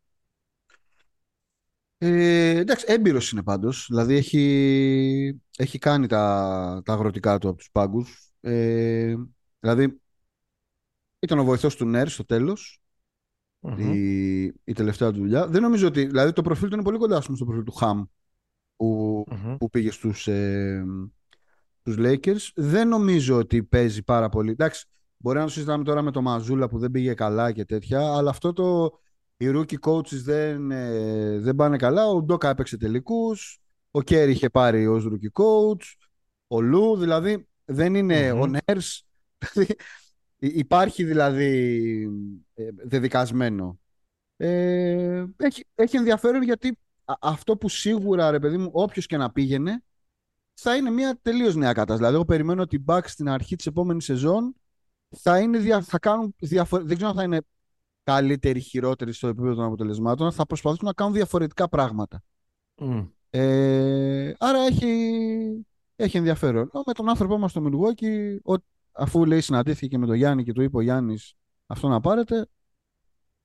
Ε, εντάξει, έμπειρος είναι πάντως. Δηλαδή έχει, έχει κάνει τα, τα αγροτικά του από τους πάγκους. Ε, δηλαδή ήταν ο βοηθός του Νέρ στο τελος η, η τελευταία του δουλειά. Δεν νομίζω ότι. Δηλαδή το προφίλ του είναι πολύ κοντά στο προφίλ του Χαμ που, που πήγε στους, ε, τους Lakers. Δεν νομίζω ότι παίζει πάρα πολύ. Εντάξει, μπορεί να το συζητάμε τώρα με το Μαζούλα που δεν πήγε καλά και τέτοια, αλλά αυτό το. Οι rookie coaches δεν, ε, δεν πάνε καλά. Ο Ντόκα έπαιξε τελικούς. Ο Κέρι είχε πάρει ως rookie coach. Ο Λου, δηλαδή δεν ειναι ο Νέρς. Δηλαδή, υπάρχει δηλαδή ε, δεδικασμένο. Ε, έχει, έχει ενδιαφέρον γιατί αυτό που σίγουρα, ρε παιδί μου, όποιος και να πήγαινε, θα είναι μια τελείως νέα κατάσταση. Δηλαδή, εγώ περιμένω ότι οι Bucks στην αρχή της επόμενης σεζόν θα, είναι, θα κάνουν διαφορε... Δεν ξέρω αν θα είναι καλύτεροι, χειρότεροι στο επίπεδο των αποτελεσμάτων. Θα προσπαθήσουν να κάνουν διαφορετικά πράγματα. Ε, άρα έχει, έχει ενδιαφέρον. Με τον άνθρωπό μας στο Milwaukee, αφού λέει συναντήθηκε και με τον Γιάννη και του είπε ο Γιάννης αυτό να πάρετε.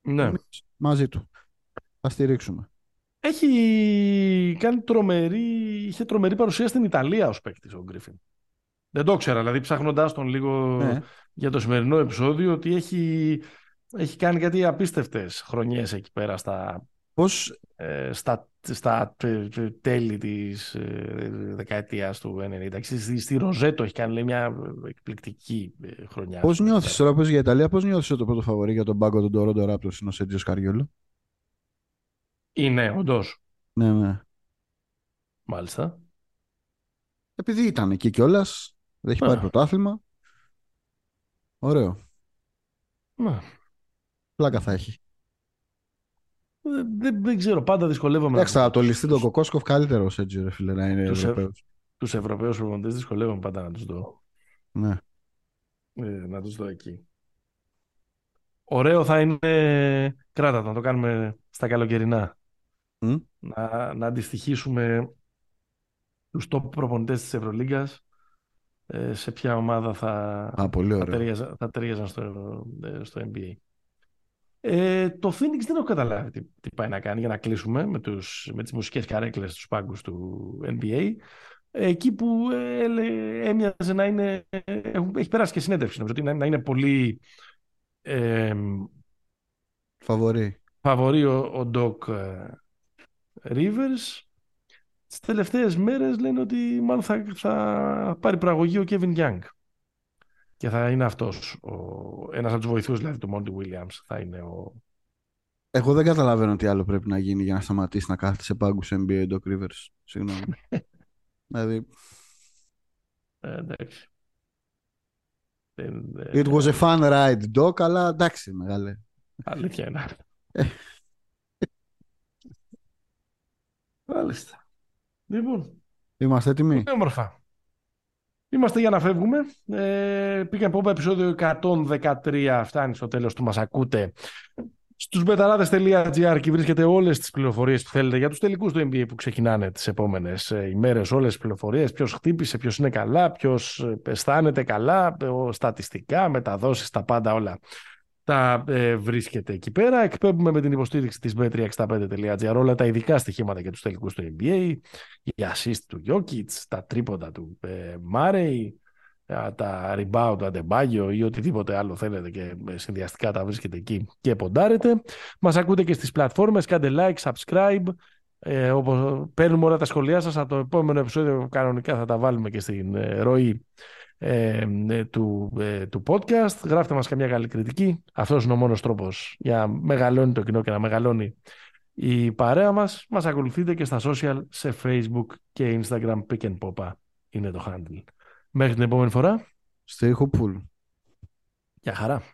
Ναι. Μαζί του. Θα στηρίξουμε. Έχει κάνει τρομερή, είχε τρομερή παρουσία στην Ιταλία ως παίκτης ο Γκρίφιν. Δεν το ξέρα, δηλαδή ψάχνοντάς τον λίγο ναι. για το σημερινό επεισόδιο, ότι έχει, έχει κάνει κάτι απίστευτες χρονιές εκεί πέρα στα, Πώς... ε, στα, στα τέλη της ε, δεκαετίας του 90. Στη, στη Ροζέτο έχει κάνει λέει, μια εκπληκτική ε, χρονιά. Πώς νιώθεις τώρα, πες για Ιταλία, πώς νιώθεις το πρώτο φαβορή για τον πάγκο του Toronto Raptors είναι ο Σέντζιος Καριόλο. Είναι, όντως. Ναι, ναι. Μάλιστα. Επειδή ήταν εκεί κιόλας, δεν έχει πάρει πρωτάθλημα. Ωραίο. Ναι. Πλάκα θα έχει. Δεν, δεν, ξέρω, πάντα δυσκολεύομαι. Εντάξει, θα το ληστεί τον Κοκόσκοφ καλύτερος έτσι, ρε φίλε, να είναι Ευρωπαίος. Τους Ευρωπαίους προπονητές δυσκολεύομαι πάντα να τους δω. Ναι. Ε, να τους δω εκεί. Ωραίο θα είναι. Κράτα το, να το κάνουμε στα καλοκαιρινά να, να αντιστοιχίσουμε τους top προπονητές της Ευρωλίγκας ε, σε ποια ομάδα θα, Α, πολύ θα, ταιριάζαν, θα ταιριάζαν στο, ε, στο NBA. Ε, το Phoenix δεν έχω καταλάβει τι, τι, πάει να κάνει για να κλείσουμε με, τους, με τις μουσικές καρέκλες στους πάγκους του NBA. Εκεί που ε, έμοιαζε να είναι... Έχει περάσει και συνέντευξη, νομίζω, ότι να, είναι πολύ... Ε, Φαβορή. Φαβορή ο, ο Doc Rivers τις τελευταίες μέρες λένε ότι μάλλον θα, θα πάρει προαγωγή ο Kevin Young και θα είναι αυτός ο, ένας από τους βοηθούς δηλαδή του Monty Williams θα είναι ο εγώ δεν καταλαβαίνω τι άλλο πρέπει να γίνει για να σταματήσει να κάθεται σε πάγκους NBA Doc Rivers. Συγγνώμη. δηλαδή... Ε, εντάξει. It was a fun ride, Doc, αλλά εντάξει, μεγάλε. Αλήθεια είναι. Μάλιστα. Λοιπόν. Είμαστε έτοιμοι; Πολύ όμορφα. Είμαστε για να φεύγουμε. Ε, πήγαμε από επεισόδιο 113. Φτάνει στο τέλος του μας ακούτε. Στους μπεταράδες.gr και βρίσκεται όλες τις πληροφορίες που θέλετε για τους τελικούς του NBA που ξεκινάνε τις επόμενες ε, ημέρες. Όλες τις πληροφορίες. Ποιος χτύπησε, ποιος είναι καλά, ποιος ε, αισθάνεται καλά, στατιστικά, μεταδόσεις, τα πάντα όλα τα ε, βρίσκεται εκεί πέρα. Εκπέμπουμε με την υποστήριξη της bet365.gr όλα τα ειδικά στοιχήματα για τους τελικούς του NBA, η assist του Jokic, τα τρίποντα του ε, Murray, τα rebound του Adebayo ή οτιδήποτε άλλο θέλετε και ε, συνδυαστικά τα βρίσκεται εκεί και ποντάρετε. Μας ακούτε και στις πλατφόρμες, κάντε like, subscribe, ε, όπως παίρνουμε όλα τα σχολεία σας από το επόμενο επεισόδιο κανονικά θα τα βάλουμε και στην ε, ροή ε, ε, του, ε, του podcast. Γράφτε μας καμιά καλή κριτική. Αυτός είναι ο μόνος τρόπος για να μεγαλώνει το κοινό και να μεγαλώνει η παρέα μας. Μας ακολουθείτε και στα social σε Facebook και Instagram. Pick and Popa είναι το handle. Μέχρι την επόμενη φορά. Stay hopeful. Γεια χαρά.